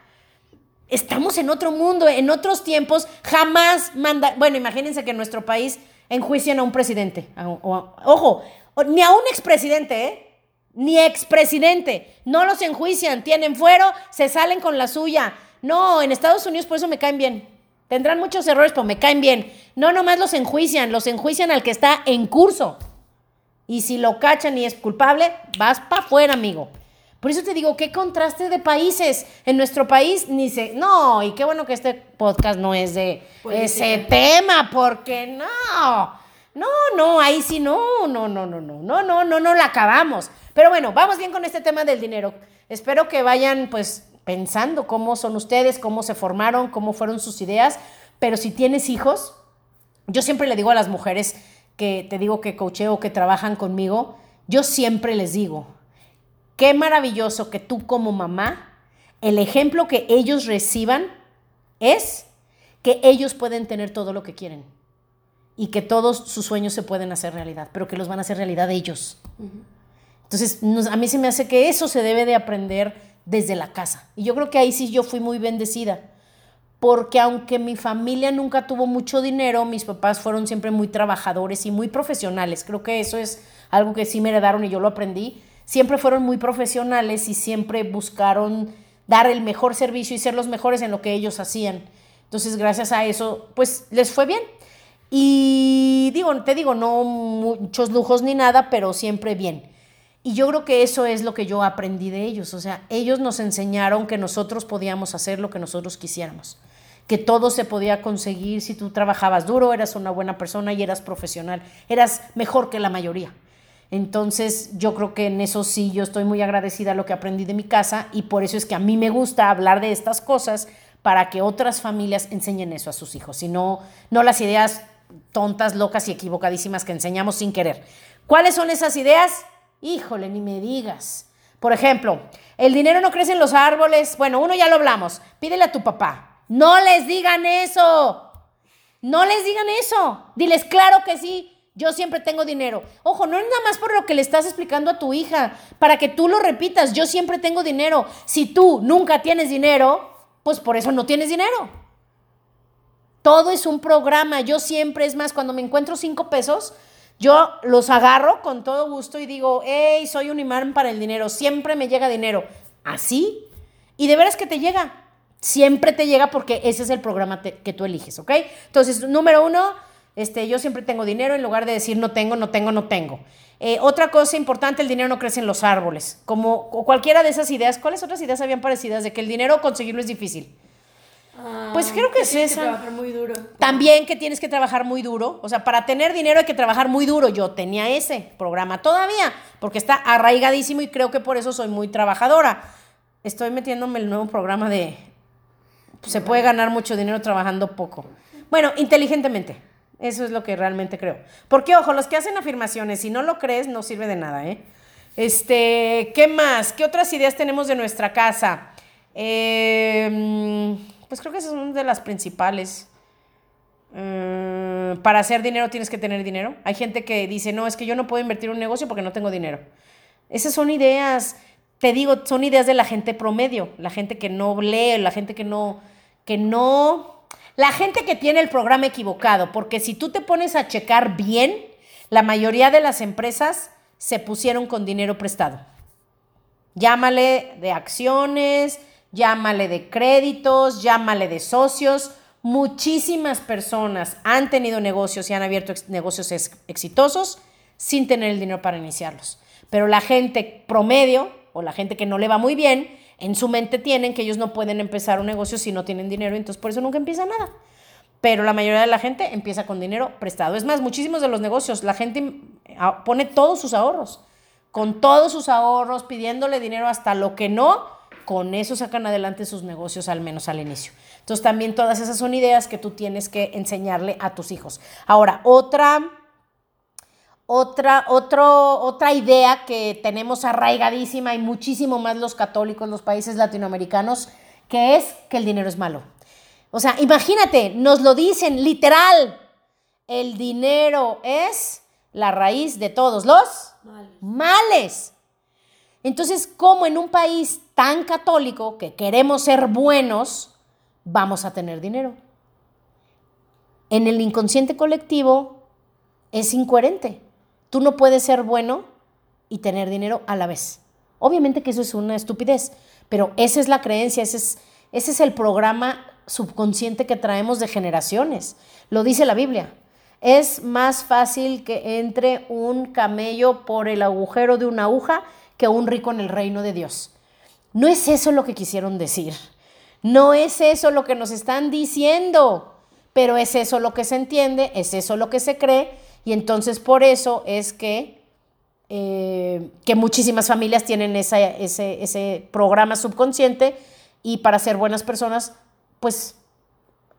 Estamos en otro mundo, en otros tiempos, jamás manda, bueno, imagínense que en nuestro país enjuician a un presidente. ojo, ni a un expresidente, ¿eh? Ni expresidente. No los enjuician, tienen fuero, se salen con la suya. No, en Estados Unidos por eso me caen bien. Tendrán muchos errores, pero me caen bien. No nomás los enjuician, los enjuician al que está en curso. Y si lo cachan y es culpable, vas para afuera, amigo. Por eso te digo, qué contraste de países. En nuestro país ni se... No, y qué bueno que este podcast no es de Política. ese tema, porque no. No, no, ahí sí no, no, no, no, no, no, no, no, no la acabamos. Pero bueno, vamos bien con este tema del dinero. Espero que vayan pues pensando cómo son ustedes, cómo se formaron, cómo fueron sus ideas. Pero si tienes hijos, yo siempre le digo a las mujeres que te digo que coacheo, que trabajan conmigo, yo siempre les digo, qué maravilloso que tú como mamá, el ejemplo que ellos reciban es que ellos pueden tener todo lo que quieren y que todos sus sueños se pueden hacer realidad, pero que los van a hacer realidad ellos. Entonces, nos- a mí se me hace que eso se debe de aprender desde la casa. Y yo creo que ahí sí yo fui muy bendecida, porque aunque mi familia nunca tuvo mucho dinero, mis papás fueron siempre muy trabajadores y muy profesionales. Creo que eso es algo que sí me heredaron y yo lo aprendí. Siempre fueron muy profesionales y siempre buscaron dar el mejor servicio y ser los mejores en lo que ellos hacían. Entonces, gracias a eso, pues les fue bien. Y digo, te digo, no muchos lujos ni nada, pero siempre bien. Y yo creo que eso es lo que yo aprendí de ellos. O sea, ellos nos enseñaron que nosotros podíamos hacer lo que nosotros quisiéramos. Que todo se podía conseguir si tú trabajabas duro, eras una buena persona y eras profesional. Eras mejor que la mayoría. Entonces, yo creo que en eso sí, yo estoy muy agradecida a lo que aprendí de mi casa y por eso es que a mí me gusta hablar de estas cosas para que otras familias enseñen eso a sus hijos, y no, no las ideas tontas, locas y equivocadísimas que enseñamos sin querer. ¿Cuáles son esas ideas? Híjole, ni me digas. Por ejemplo, el dinero no crece en los árboles. Bueno, uno ya lo hablamos. Pídele a tu papá. No les digan eso. No les digan eso. Diles, claro que sí. Yo siempre tengo dinero. Ojo, no es nada más por lo que le estás explicando a tu hija, para que tú lo repitas. Yo siempre tengo dinero. Si tú nunca tienes dinero, pues por eso no tienes dinero. Todo es un programa. Yo siempre, es más, cuando me encuentro cinco pesos, yo los agarro con todo gusto y digo, hey, soy un imán para el dinero. Siempre me llega dinero. Así. Y de veras que te llega. Siempre te llega porque ese es el programa que tú eliges, ¿ok? Entonces, número uno, este, yo siempre tengo dinero en lugar de decir no tengo, no tengo, no tengo. Eh, otra cosa importante, el dinero no crece en los árboles. Como o cualquiera de esas ideas, ¿cuáles otras ideas habían parecidas de que el dinero conseguirlo es difícil? Pues creo que es tienes esa. Que trabajar muy duro. También que tienes que trabajar muy duro. O sea, para tener dinero hay que trabajar muy duro. Yo tenía ese programa todavía, porque está arraigadísimo y creo que por eso soy muy trabajadora. Estoy metiéndome el nuevo programa de... Se puede ganar mucho dinero trabajando poco. Bueno, inteligentemente. Eso es lo que realmente creo. Porque, ojo, los que hacen afirmaciones, si no lo crees, no sirve de nada, ¿eh? Este, ¿qué más? ¿Qué otras ideas tenemos de nuestra casa? Eh, pues creo que esas son de las principales. Mm, para hacer dinero tienes que tener dinero. Hay gente que dice, no, es que yo no puedo invertir en un negocio porque no tengo dinero. Esas son ideas, te digo, son ideas de la gente promedio, la gente que no lee, la gente que no, que no, la gente que tiene el programa equivocado, porque si tú te pones a checar bien, la mayoría de las empresas se pusieron con dinero prestado. Llámale de acciones, llámale de créditos, llámale de socios. Muchísimas personas han tenido negocios y han abierto negocios ex- exitosos sin tener el dinero para iniciarlos. Pero la gente promedio o la gente que no le va muy bien, en su mente tienen que ellos no pueden empezar un negocio si no tienen dinero, entonces por eso nunca empieza nada. Pero la mayoría de la gente empieza con dinero prestado. Es más, muchísimos de los negocios, la gente pone todos sus ahorros, con todos sus ahorros, pidiéndole dinero hasta lo que no, con eso sacan adelante sus negocios, al menos al inicio. Entonces también todas esas son ideas que tú tienes que enseñarle a tus hijos. Ahora, otra, otra, otro, otra idea que tenemos arraigadísima y muchísimo más los católicos, los países latinoamericanos, que es que el dinero es malo. O sea, imagínate, nos lo dicen literal. El dinero es la raíz de todos los Males. males. Entonces, ¿cómo en un país tan católico que queremos ser buenos, vamos a tener dinero? En el inconsciente colectivo es incoherente. Tú no puedes ser bueno y tener dinero a la vez. Obviamente que eso es una estupidez, pero esa es la creencia, ese es, ese es el programa subconsciente que traemos de generaciones. Lo dice la Biblia. Es más fácil que entre un camello por el agujero de una aguja que un rico en el reino de Dios. No es eso lo que quisieron decir. No es eso lo que nos están diciendo, pero es eso lo que se entiende, es eso lo que se cree, y entonces por eso es que, eh, que muchísimas familias tienen ese, ese programa subconsciente y para ser buenas personas, pues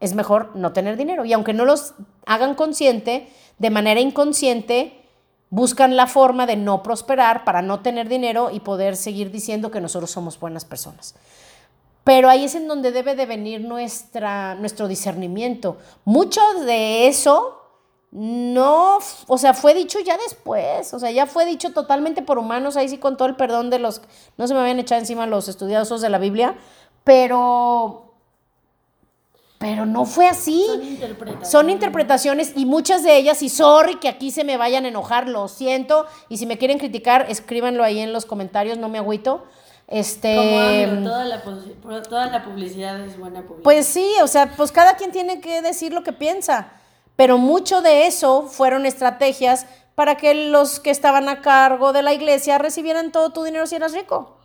es mejor no tener dinero. Y aunque no los hagan consciente, de manera inconsciente, buscan la forma de no prosperar para no tener dinero y poder seguir diciendo que nosotros somos buenas personas. Pero ahí es en donde debe de venir nuestra, nuestro discernimiento. Mucho de eso no, o sea, fue dicho ya después, o sea, ya fue dicho totalmente por humanos, ahí sí con todo el perdón de los, no se me habían echado encima los estudiosos de la Biblia, pero pero no fue así. Son interpretaciones. Son interpretaciones y muchas de ellas, y sorry que aquí se me vayan a enojar, lo siento. Y si me quieren criticar, escríbanlo ahí en los comentarios, no me agüito. Este, Como toda la, toda la publicidad es buena publicidad. pues sí, o sea, pues cada quien tiene que decir lo que piensa. Pero mucho de eso fueron estrategias para que los que estaban a cargo de la iglesia recibieran todo tu dinero si eras rico.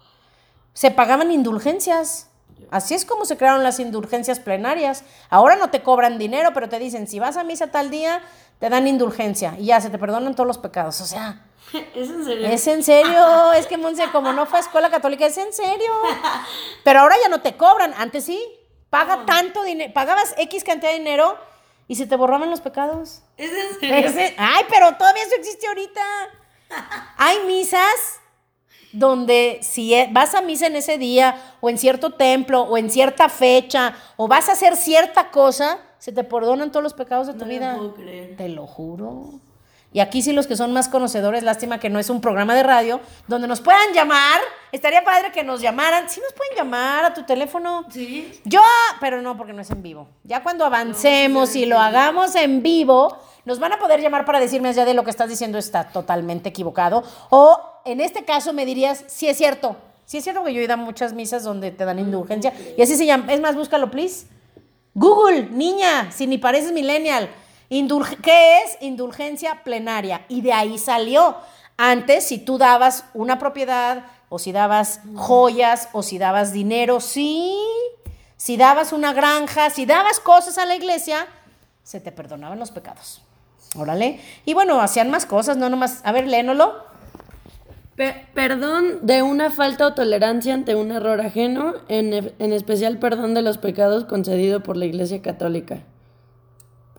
Se pagaban indulgencias. Así es como se crearon las indulgencias plenarias. Ahora no te cobran dinero, pero te dicen, si vas a misa tal día, te dan indulgencia y ya se te perdonan todos los pecados. O sea, ¿Es en serio? es en serio. Es que Monse, como no fue a escuela católica, es en serio. Pero ahora ya no te cobran. Antes sí. Paga tanto dinero. Pagabas X cantidad de dinero y se te borraban los pecados. ¿Es en serio? Ese- ay, pero todavía eso existe ahorita. Hay misas donde si e- vas a misa en ese día o en cierto templo o en cierta fecha o vas a hacer cierta cosa, se te perdonan todos los pecados de tu No lo vida. puedo creer. Te lo juro. Y aquí sí los que son más conocedores, lástima que no es un programa de radio, donde nos puedan llamar. Estaría padre que nos llamaran. Sí nos pueden llamar a tu teléfono. ¿Sí? Yo, pero no, porque no es en vivo. Ya cuando avancemos y lo hagamos en vivo, nos van a poder llamar para decirme ya de lo que estás diciendo está totalmente equivocado. O en este caso me dirías, sí es cierto. Sí es cierto que yo he ido a muchas misas donde te dan indulgencia. Y así se llama. Es más, búscalo, please. Google, niña, si ni pareces millennial. Indulge- ¿Qué es indulgencia plenaria? Y de ahí salió. Antes, si tú dabas una propiedad, o si dabas joyas, o si dabas dinero, sí. Si dabas una granja, si dabas cosas a la iglesia, se te perdonaban los pecados. Órale. Y bueno, hacían más cosas, no nomás. A ver, léenolo. Pe- perdón de una falta o tolerancia ante un error ajeno, en, e- en especial perdón de los pecados concedido por la Iglesia Católica.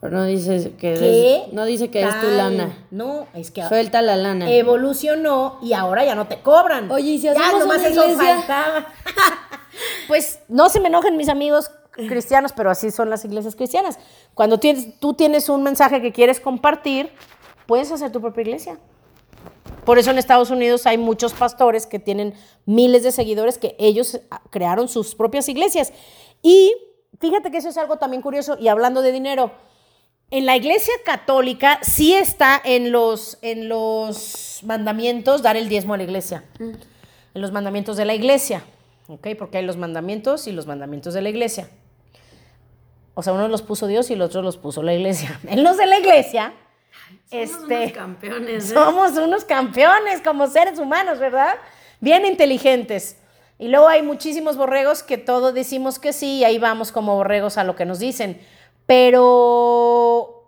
Pero no dice que ¿Qué? es, no dice que es tu lana. No, es que Suelta la lana. evolucionó y ahora ya no te cobran. Oye, ¿y si ya hacemos nomás una eso iglesia? faltaba. pues no se me enojen mis amigos cristianos, pero así son las iglesias cristianas. Cuando tienes, tú tienes un mensaje que quieres compartir, puedes hacer tu propia iglesia. Por eso en Estados Unidos hay muchos pastores que tienen miles de seguidores que ellos ah, crearon sus propias iglesias. Y fíjate que eso es algo también curioso. Y hablando de dinero, en la iglesia católica sí está en los, en los mandamientos dar el diezmo a la iglesia. En los mandamientos de la iglesia. ¿Ok? Porque hay los mandamientos y los mandamientos de la iglesia. O sea, uno los puso Dios y el otro los puso la iglesia. En los de la iglesia, Somos este, unos campeones, ¿eh? somos unos campeones como seres humanos, ¿verdad? Bien inteligentes. Y luego hay muchísimos borregos que todos decimos que sí y ahí vamos como borregos a lo que nos dicen. Pero,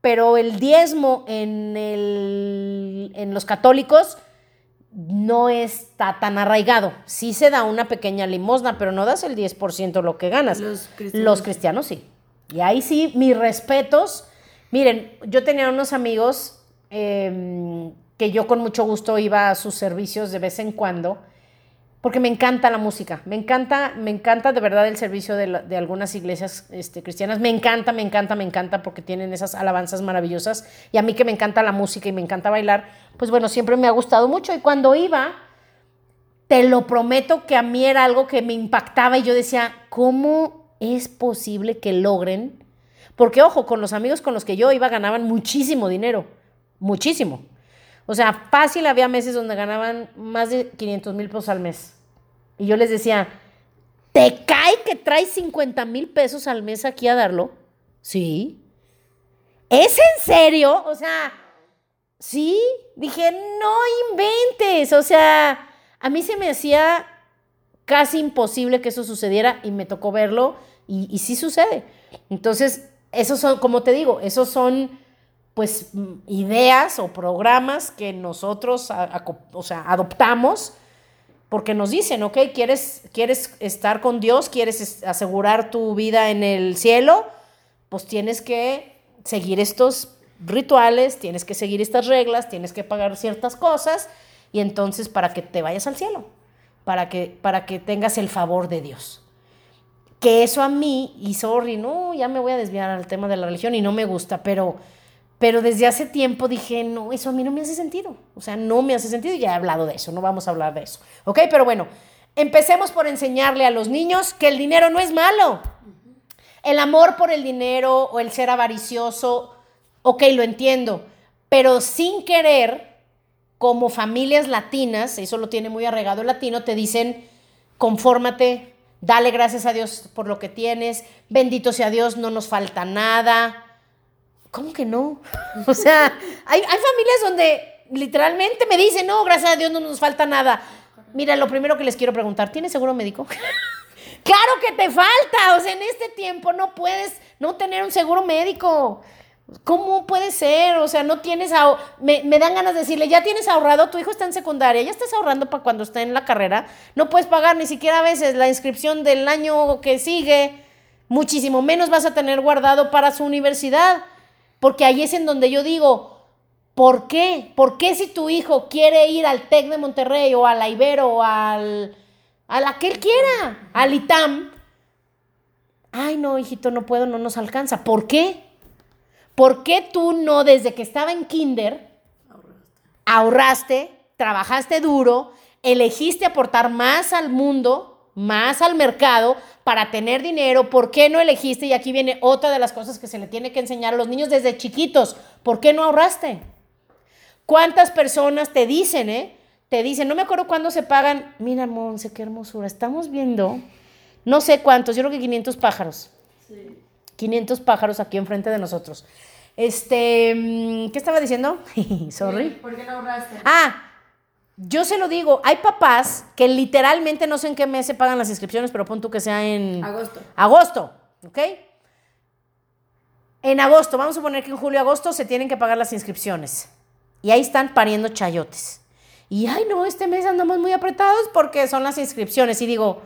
pero el diezmo en, el- en los católicos no está tan arraigado. Sí se da una pequeña limosna, pero no das el 10% lo que ganas. Los cristianos. Los cristianos sí. Y ahí sí, mis respetos. Miren, yo tenía unos amigos eh, que yo con mucho gusto iba a sus servicios de vez en cuando, porque me encanta la música, me encanta, me encanta de verdad el servicio de, la- de algunas iglesias este, cristianas, me encanta, me encanta, me encanta porque tienen esas alabanzas maravillosas y a mí que me encanta la música y me encanta bailar, pues bueno, siempre me ha gustado mucho y cuando iba, te lo prometo que a mí era algo que me impactaba y yo decía, ¿cómo es posible que logren? Porque ojo, con los amigos con los que yo iba ganaban muchísimo dinero, muchísimo. O sea, fácil había meses donde ganaban más de 500 mil pesos al mes. Y yo les decía, ¿te cae que traes 50 mil pesos al mes aquí a darlo? Sí. ¿Es en serio? O sea, sí. Dije, no inventes. O sea, a mí se me hacía casi imposible que eso sucediera y me tocó verlo y, sí sucede. Entonces, esos son, como te digo, esos son pues mm, ideas o programas que nosotros o sea, adoptamos porque nos dicen, ok, ¿quieres, quieres estar con Dios, quieres es- asegurar tu vida en el cielo, pues tienes que seguir estos rituales, tienes que seguir estas reglas, tienes que pagar ciertas cosas y entonces para que te vayas al cielo, para que, para que tengas el favor de Dios. Que eso a mí, y sorry, no, ya me voy a desviar al tema de la religión y no me gusta, pero, pero desde hace tiempo dije, no, eso a mí no me hace sentido. O sea, no me hace sentido y ya he hablado de eso, no vamos a hablar de eso. ¿Ok? Pero bueno, empecemos por enseñarle a los niños que el dinero no es malo. El amor por el dinero o el ser avaricioso, ok, lo entiendo, pero sin querer, como familias latinas, eso lo tiene muy arraigado el latino, te dicen, confórmate, dale gracias a Dios por lo que tienes, bendito sea Dios, no nos falta nada. ¿Cómo que no? O sea, hay, familias donde literalmente me dicen, no, gracias a Dios no nos falta nada. Mira, lo primero que les quiero preguntar, ¿tienes seguro médico? Claro que te falta, o sea, en este tiempo no puedes no tener un seguro médico. ¿Cómo puede ser? O sea, no tienes me, me dan ganas de decirle, ya tienes ahorrado, tu hijo está en secundaria, ya estás ahorrando para cuando esté en la carrera, no puedes pagar ni siquiera a veces la inscripción del año que sigue, muchísimo menos vas a tener guardado para su universidad, porque ahí es en donde yo digo, ¿por qué? ¿Por qué si tu hijo quiere ir al TEC de Monterrey o a la Ibero o al, a la que él quiera, al ITAM? Ay, no, hijito, no puedo, no nos alcanza. ¿Por qué? ¿Por qué tú no, desde que estaba en kinder, ahorraste, trabajaste duro, elegiste aportar más al mundo, más al mercado para tener dinero? ¿Por qué no elegiste? Y aquí viene otra de las cosas que se le tiene que enseñar a los niños desde chiquitos. ¿Por qué no ahorraste? ¿Cuántas personas te dicen, eh? Te dicen, no me acuerdo cuándo se pagan. Mira, Monse, qué hermosura. Estamos viendo, no sé cuántos, yo creo que 500 pájaros. 500 pájaros aquí enfrente de nosotros. Este, mm, ¿qué estaba diciendo? Sorry. ¿Por qué no ahorraste? Ah, yo se lo digo, hay papás que literalmente no sé en qué mes se pagan las inscripciones, pero pon tú que sea en Agosto. agosto, ¿ok? En agosto, vamos a suponer que en julio, agosto se tienen que pagar las inscripciones. Y ahí están pariendo chayotes. Y, ay, no, este mes andamos muy apretados porque son las inscripciones. Y digo,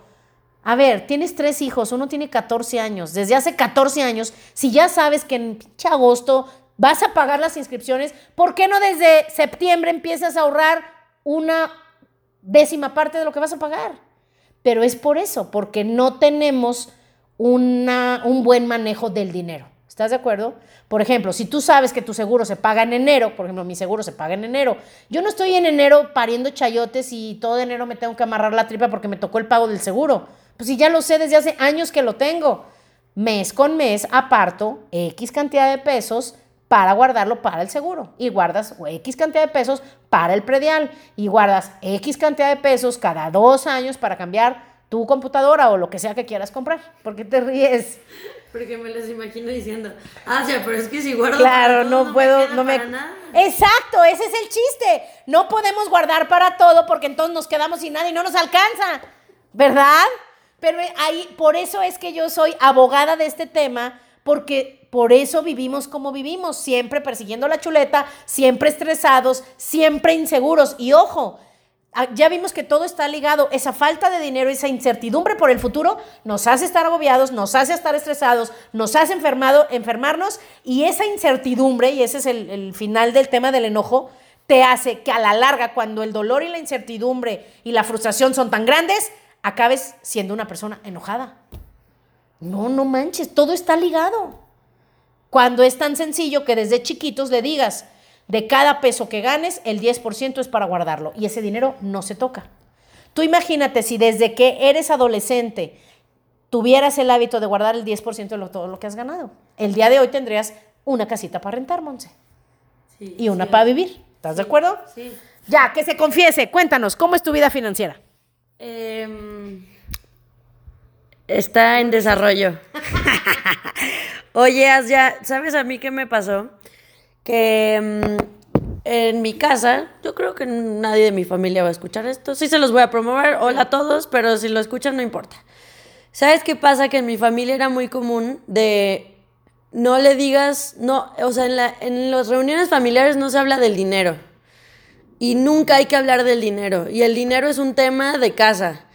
a ver, tienes tres hijos, uno tiene 14 años. Desde hace 14 años, si ya sabes que en pinche agosto vas a pagar las inscripciones, ¿por qué no desde septiembre empiezas a ahorrar una décima parte de lo que vas a pagar? Pero es por eso, porque no tenemos una, un buen manejo del dinero. ¿Estás de acuerdo? Por ejemplo, si tú sabes que tu seguro se paga en enero, por ejemplo, mi seguro se paga en enero, yo no estoy en enero pariendo chayotes y todo enero me tengo que amarrar la tripa porque me tocó el pago del seguro. Pues si ya lo sé desde hace años que lo tengo. Mes con mes aparto X cantidad de pesos para guardarlo para el seguro. Y guardas X cantidad de pesos para el predial. Y guardas X cantidad de pesos cada dos años para cambiar tu computadora o lo que sea que quieras comprar. ¿Por qué te ríes? Porque me los imagino diciendo, ah, sí, pero es que si guardo Claro, para todo, no puedo, queda no me... para nada. Exacto, ese es el chiste. No podemos guardar para todo porque entonces nos quedamos sin nada y no nos alcanza, ¿verdad? Pero ahí, por eso es que yo soy abogada de este tema, porque por eso vivimos como vivimos, siempre persiguiendo la chuleta, siempre estresados, siempre inseguros. Y ojo, ah, ya vimos que todo está ligado. Esa falta de dinero, esa incertidumbre por el futuro nos hace estar agobiados, nos hace estar estresados, nos hace enfermado, enfermarnos y esa incertidumbre, y ese es el, el final del tema del enojo, te hace que a la larga, cuando el dolor y la incertidumbre y la frustración son tan grandes, acabes siendo una persona enojada. No, no manches, todo está ligado. Cuando es tan sencillo que desde chiquitos le digas, de cada peso que ganes, el 10% es para guardarlo y ese dinero no se toca. Tú imagínate si desde que eres adolescente tuvieras el hábito de guardar el 10% de lo- todo lo que has ganado. El día de hoy tendrías una casita para rentar, Monse, Sí, y una sí. para vivir. ¿Estás de acuerdo? Sí. Ya, que se confiese, cuéntanos, ¿cómo es tu vida financiera? Em, está en desarrollo. Oye, ya, ¿sabes a mí qué me pasó? Que em, en mi casa, yo creo que nadie de mi familia va a escuchar esto. Sí se los voy a promover, hola a todos, pero si lo escuchan no importa. ¿Sabes qué pasa? Que en mi familia era muy común de no le digas, no, o sea, en, la, en las reuniones familiares no se habla del dinero. Y nunca hay que hablar del dinero. Y el dinero es un tema de casa.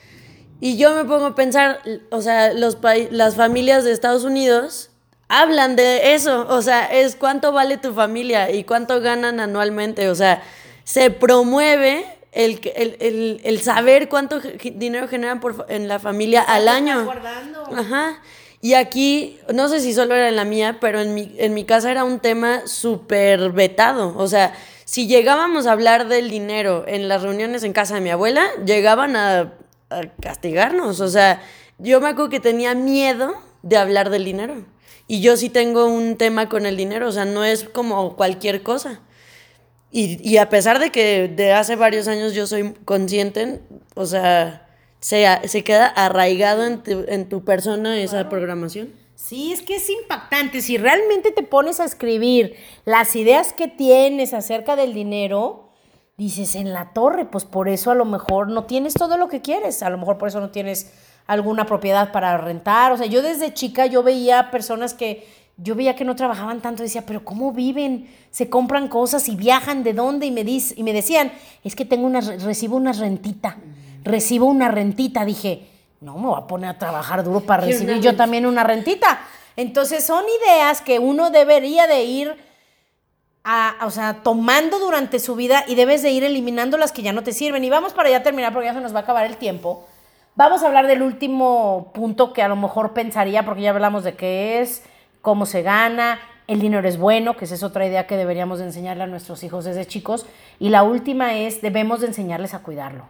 Y yo me pongo a pensar, o sea, los las familias de Estados Unidos hablan de eso. O sea, es cuánto vale tu familia y cuánto ganan anualmente. O sea, se promueve el, el, el, saber cuánto dinero generan por, en la familia al año. Ajá. Y aquí, no sé si solo era en la mía, pero en mi, en mi casa era un tema súper vetado. O sea, si llegábamos a hablar del dinero en las reuniones en casa de mi abuela, llegaban a, a castigarnos. O sea, yo me acuerdo que tenía miedo de hablar del dinero. Y yo sí tengo un tema con el dinero, o sea, no es como cualquier cosa. Y, y a pesar de que de hace varios años yo soy consciente, o sea, se, se queda arraigado en tu, en tu persona esa programación. Sí, es que es impactante. Si realmente te pones a escribir las ideas que tienes acerca del dinero, dices en la torre, pues por eso a lo mejor no tienes todo lo que quieres, a lo mejor por eso no tienes alguna propiedad para rentar. O sea, yo desde chica yo veía personas que yo veía que no trabajaban tanto, decía, pero ¿cómo viven? Se compran cosas y viajan de dónde y me, dis y me decían, es que tengo una, recibo una rentita recibo una rentita. Dije, no me voy a poner a trabajar duro para recibir yo también una rentita. Entonces son ideas que uno debería de ir a, o sea, tomando durante su vida y debes de ir eliminando las que ya no te sirven. Y vamos para ya terminar porque ya se nos va a acabar el tiempo. Vamos a hablar del último punto que a lo mejor pensaría, porque ya hablamos de qué es, cómo se gana, el dinero es bueno, que esa es otra idea que deberíamos de enseñarle a nuestros hijos desde chicos. Y la última es, debemos de enseñarles a cuidarlo.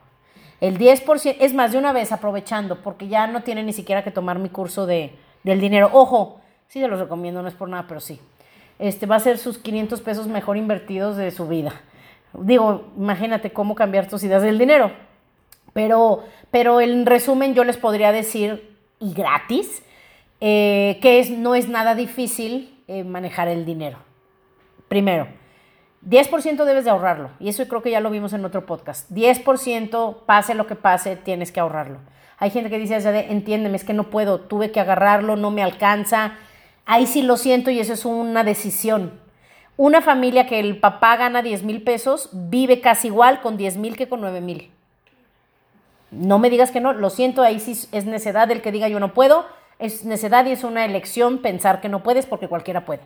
El 10%, es más, de una vez aprovechando, porque ya no tiene ni siquiera que tomar mi curso de, del dinero. Ojo, sí se los recomiendo, no es por nada, pero sí. Este, va a ser sus 500 pesos mejor invertidos de su vida. Digo, imagínate cómo cambiar tus ideas del dinero. Pero, pero en resumen yo les podría decir, y gratis, eh, que es, no es nada difícil eh, manejar el dinero. Primero, 10% debes de ahorrarlo. Y eso creo que ya lo vimos en otro podcast. 10%, pase lo que pase, tienes que ahorrarlo. Hay gente que dice, entiéndeme, es que no puedo, tuve que agarrarlo, no me alcanza. Ahí sí lo siento y eso es una decisión. Una familia que el papá gana 10 mil pesos vive casi igual con 10 mil que con 9 mil. No me digas que no, lo siento, ahí sí es necedad el que diga yo no puedo. Es necedad y es una elección pensar que no puedes porque cualquiera puede.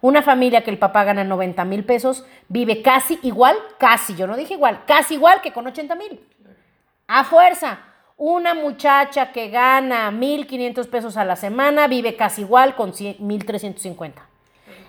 Una familia que el papá gana 90 mil pesos vive casi igual, casi, yo no dije igual, casi igual que con 80 mil. A fuerza. Una muchacha que gana 1.500 pesos a la semana vive casi igual con 1.350.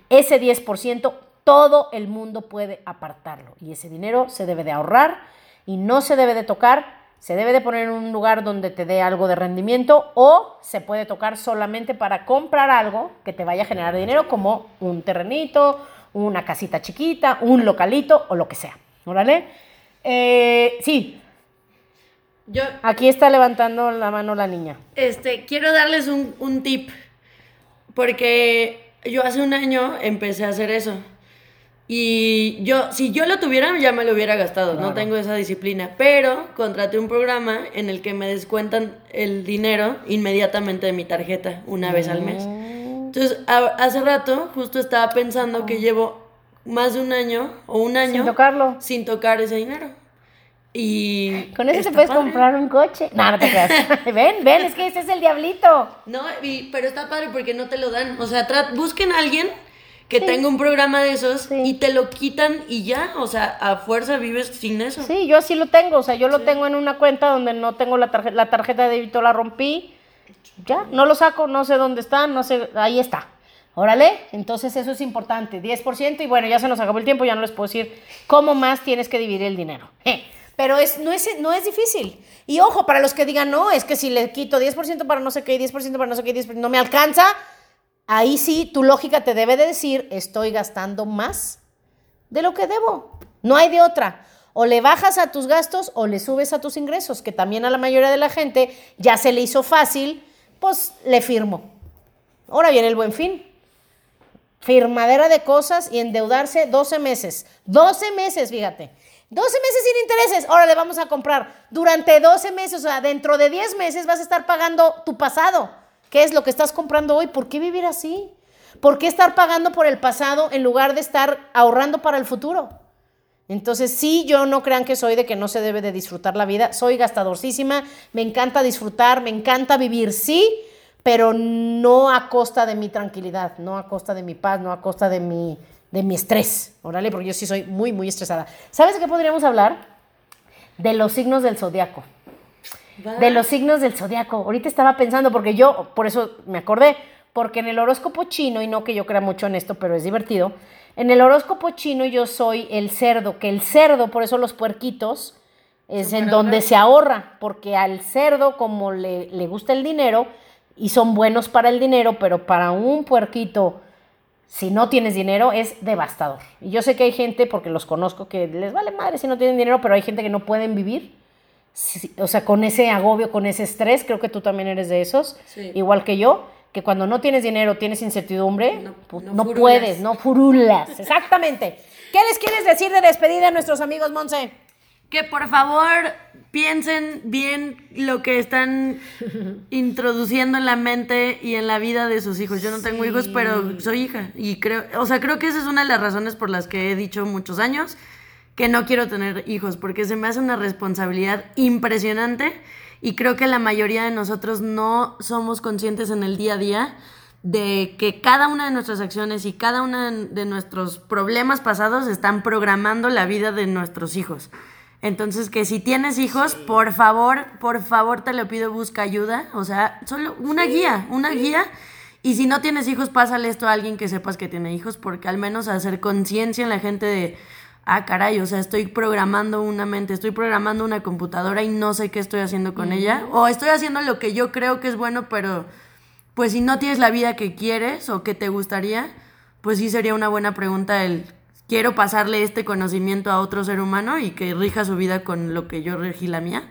Ese 10% todo el mundo puede apartarlo y ese dinero se debe de ahorrar y no se debe de tocar se debe de poner en un lugar donde te dé algo de rendimiento o se puede tocar solamente para comprar algo que te vaya a generar dinero como un terrenito, una casita chiquita, un localito o lo que sea. ¿Órale? Eh, sí. Yo, Aquí está levantando la mano la niña. Este, quiero darles un, un tip porque yo hace un año empecé a hacer eso. Y yo, si yo lo tuviera, ya me lo hubiera gastado. No tengo esa disciplina. Pero contraté un programa en el que me descuentan el dinero inmediatamente de mi tarjeta, una vez al mes. Mm. Entonces, hace rato justo estaba pensando que llevo más de un año o un año. Sin tocarlo. Sin tocar ese dinero. Y. Con eso te puedes comprar un coche. No, no te creas. ven, ven, es que ese es el diablito. No, pero está padre porque no te lo dan. O sea, busquen a alguien que tenga un programa de esos y te lo quitan y ya, o sea, a fuerza vives sin eso. Sí, yo así lo tengo, o sea, yo lo tengo en una cuenta donde no tengo la, tarjeta, la tarjeta de débito, la rompí, ya, no lo saco, no sé dónde está, no sé, ahí está. Órale, entonces eso es importante, 10% y bueno, ya se nos acabó el tiempo, ya no les puedo decir cómo más tienes que dividir el dinero. Pero es, no, es, no es difícil. Y ojo, para los que digan, no, es que si le quito 10% para no sé qué, 10% para no sé qué, 10%, no me alcanza, ahí sí tu lógica te debe de decir, estoy gastando más de lo que debo. No hay de otra. O le bajas a tus gastos o le subes a tus ingresos, que también a la mayoría de la gente ya se le hizo fácil, pues le firmo. Ahora viene el buen fin. firmadera de cosas y endeudarse 12 meses. 12 meses, fíjate. 12 meses sin intereses. Ahora le vamos a comprar. Durante 12 meses, o sea, dentro de 10 meses vas a estar pagando tu pasado. ¿Qué es lo que estás comprando hoy? ¿Por qué vivir así? ¿Por qué estar pagando por el pasado en lugar de estar ahorrando para el futuro? Entonces, sí, yo no crean que soy de que no se debe de disfrutar la vida. Soy gastadorcísima, me encanta disfrutar, me encanta vivir, sí, pero no a costa de mi tranquilidad, no a costa de mi paz, no a costa de mi, de mi estrés. Órale, porque yo sí soy muy, muy estresada. ¿Sabes de qué podríamos hablar? De los signos del zodiaco. De los signos del zodiaco. Ahorita estaba pensando, porque yo, por eso me acordé, porque en el horóscopo chino, y no que yo crea mucho en esto, pero es divertido, en el horóscopo chino yo soy el cerdo, que el cerdo, por eso los puerquitos, es en donde se ahorra, porque al cerdo, como le, le gusta el dinero, y son buenos para el dinero, pero para un puerquito, si no tienes dinero, es devastador. Y yo sé que hay gente, porque los conozco, que les vale madre si no tienen dinero, pero hay gente que no pueden vivir. sí, o sea, con ese agobio, con ese estrés, creo que tú también eres de esos, Sí. igual que yo, que cuando no tienes dinero, tienes incertidumbre, No- no puedes, no furulas. Exactamente. ¿Qué les quieres decir de despedida a nuestros amigos, Monse? Que por favor piensen bien lo que están introduciendo en la mente y en la vida de sus hijos. Yo no tengo hijos, pero soy hija. Y creo, o sea, creo que esa es una de las razones por las que he dicho muchos años que no quiero tener hijos, porque se me hace una responsabilidad impresionante y creo que la mayoría de nosotros no somos conscientes en el día a día de que cada una de nuestras acciones y cada uno de nuestros problemas pasados están programando la vida de nuestros hijos. Entonces, que si tienes hijos, por favor, por favor te lo pido, busca ayuda. O sea, solo una guía, una guía. Y si no tienes hijos, pásale esto a alguien que sepas que tiene hijos, porque al menos hacer conciencia en la gente de, ah, caray, o sea, estoy programando una mente, estoy programando una computadora y no sé qué estoy haciendo con ella. O estoy haciendo lo que yo creo que es bueno, pero pues si no tienes la vida que quieres o que te gustaría, pues sí sería una buena pregunta el quiero pasarle este conocimiento a otro ser humano y que rija su vida con lo que yo regí la mía.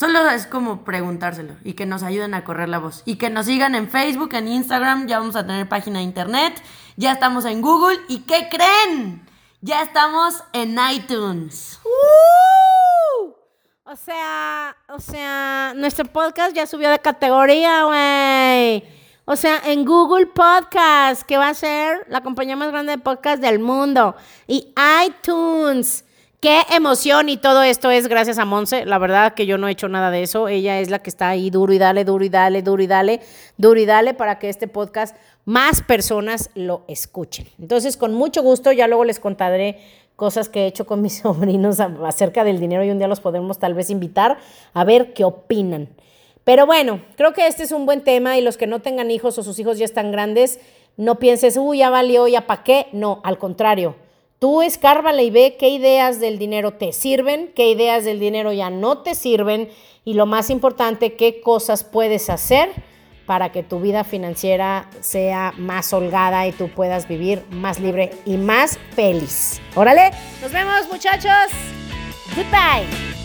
Solo es como preguntárselo y que nos ayuden a correr la voz. Y que nos sigan en Facebook, en Instagram, ya vamos a tener página de internet, ya estamos en Google y ¿qué creen? Ya estamos en iTunes. ¡Uh! O sea, o sea, nuestro podcast ya subió de categoría, güey. O sea, en Google Podcast, que va a ser la compañía más grande de podcast del mundo. Y iTunes. Qué emoción y todo esto es gracias a Monse. La verdad que yo no he hecho nada de eso. Ella es la que está ahí duro y dale, duro y dale, duro y dale, duro y dale para que este podcast más personas lo escuchen. Entonces, con mucho gusto, ya luego les contaré cosas que he hecho con mis sobrinos acerca del dinero y un día los podemos tal vez invitar a ver qué opinan. Pero bueno, creo que este es un buen tema y los que no tengan hijos o sus hijos ya están grandes, no pienses, uy, ya valió, ya pa' qué. No, al contrario. Tú escárbale y ve qué ideas del dinero te sirven, qué ideas del dinero ya no te sirven y lo más importante, qué cosas puedes hacer para que tu vida financiera sea más holgada y tú puedas vivir más libre y más feliz. Órale, nos vemos muchachos. Goodbye.